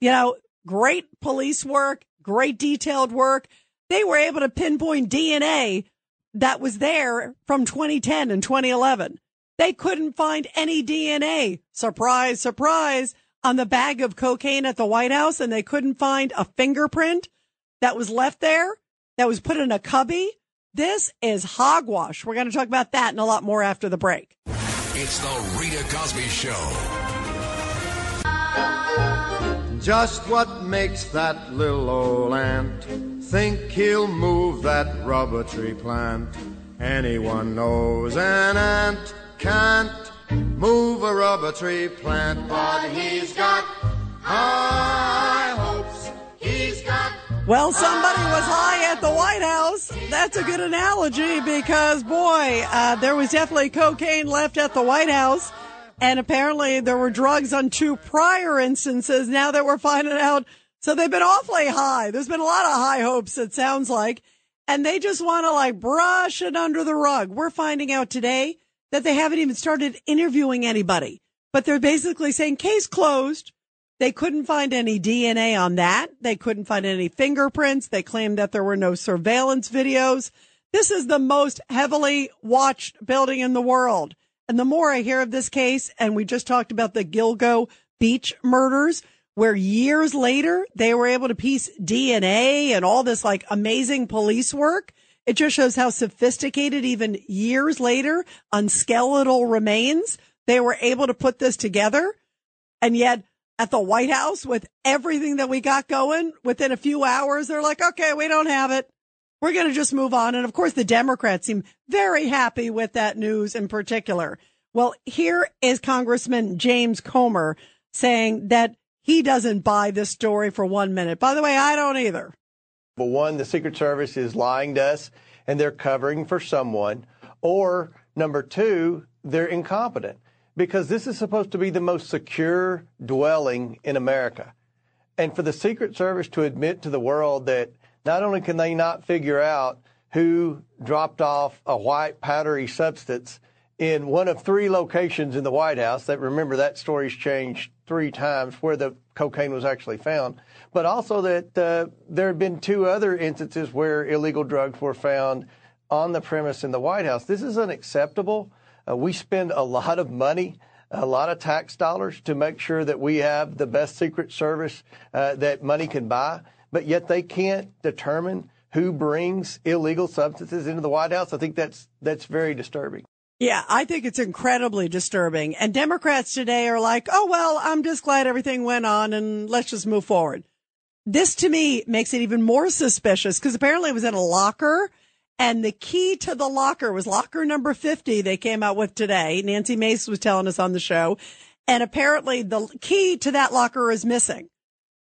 you know, great police work, great detailed work. They were able to pinpoint DNA that was there from 2010 and 2011. They couldn't find any DNA. Surprise, surprise on the bag of cocaine at the White House. And they couldn't find a fingerprint that was left there that was put in a cubby this is hogwash. We're going to talk about that and a lot more after the break. It's the Rita Cosby Show. Just what makes that little old ant think he'll move that rubber tree plant? Anyone knows an ant can't move a rubber tree plant, but he's got high hopes. He's got well, somebody was high at the White House. That's a good analogy because, boy, uh, there was definitely cocaine left at the White House. And apparently there were drugs on two prior instances now that we're finding out. So they've been awfully high. There's been a lot of high hopes, it sounds like. And they just want to like brush it under the rug. We're finding out today that they haven't even started interviewing anybody, but they're basically saying case closed. They couldn't find any DNA on that. They couldn't find any fingerprints. They claimed that there were no surveillance videos. This is the most heavily watched building in the world. And the more I hear of this case, and we just talked about the Gilgo Beach murders, where years later they were able to piece DNA and all this like amazing police work. It just shows how sophisticated even years later on skeletal remains, they were able to put this together. And yet at the White House with everything that we got going within a few hours. They're like, okay, we don't have it. We're going to just move on. And of course, the Democrats seem very happy with that news in particular. Well, here is Congressman James Comer saying that he doesn't buy this story for one minute. By the way, I don't either. But one, the Secret Service is lying to us and they're covering for someone. Or number two, they're incompetent because this is supposed to be the most secure dwelling in America. And for the Secret Service to admit to the world that not only can they not figure out who dropped off a white powdery substance in one of three locations in the White House, that remember that story's changed three times where the cocaine was actually found, but also that uh, there have been two other instances where illegal drugs were found on the premise in the White House. This is unacceptable. Uh, we spend a lot of money, a lot of tax dollars to make sure that we have the best Secret Service uh, that money can buy, but yet they can't determine who brings illegal substances into the White House. I think that's that's very disturbing. Yeah, I think it's incredibly disturbing. And Democrats today are like, oh, well, I'm just glad everything went on and let's just move forward. This to me makes it even more suspicious because apparently it was in a locker and the key to the locker was locker number 50 they came out with today. Nancy Mace was telling us on the show. And apparently the key to that locker is missing.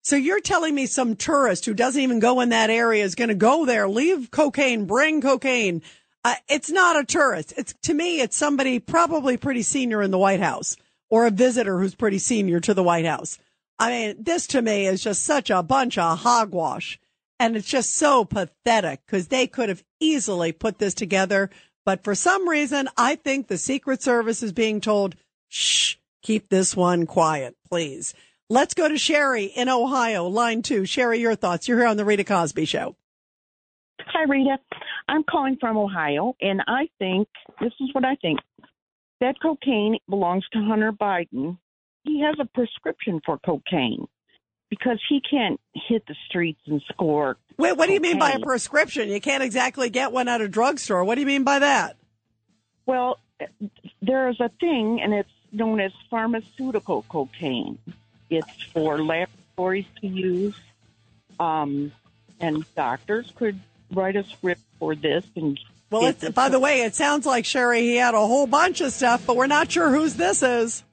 So you're telling me some tourist who doesn't even go in that area is going to go there, leave cocaine, bring cocaine. Uh, it's not a tourist. It's to me, it's somebody probably pretty senior in the White House or a visitor who's pretty senior to the White House. I mean, this to me is just such a bunch of hogwash. And it's just so pathetic because they could have easily put this together. But for some reason, I think the Secret Service is being told, shh, keep this one quiet, please. Let's go to Sherry in Ohio, line two. Sherry, your thoughts. You're here on the Rita Cosby Show. Hi, Rita. I'm calling from Ohio, and I think this is what I think that cocaine belongs to Hunter Biden. He has a prescription for cocaine because he can't hit the streets and score. Wait, what do you mean by a prescription? You can't exactly get one at a drugstore. What do you mean by that? Well, there is a thing, and it's known as pharmaceutical cocaine. It's for laboratories to use, um, and doctors could write a script for this. And Well, it's, by the way, it sounds like Sherry, he had a whole bunch of stuff, but we're not sure whose this is.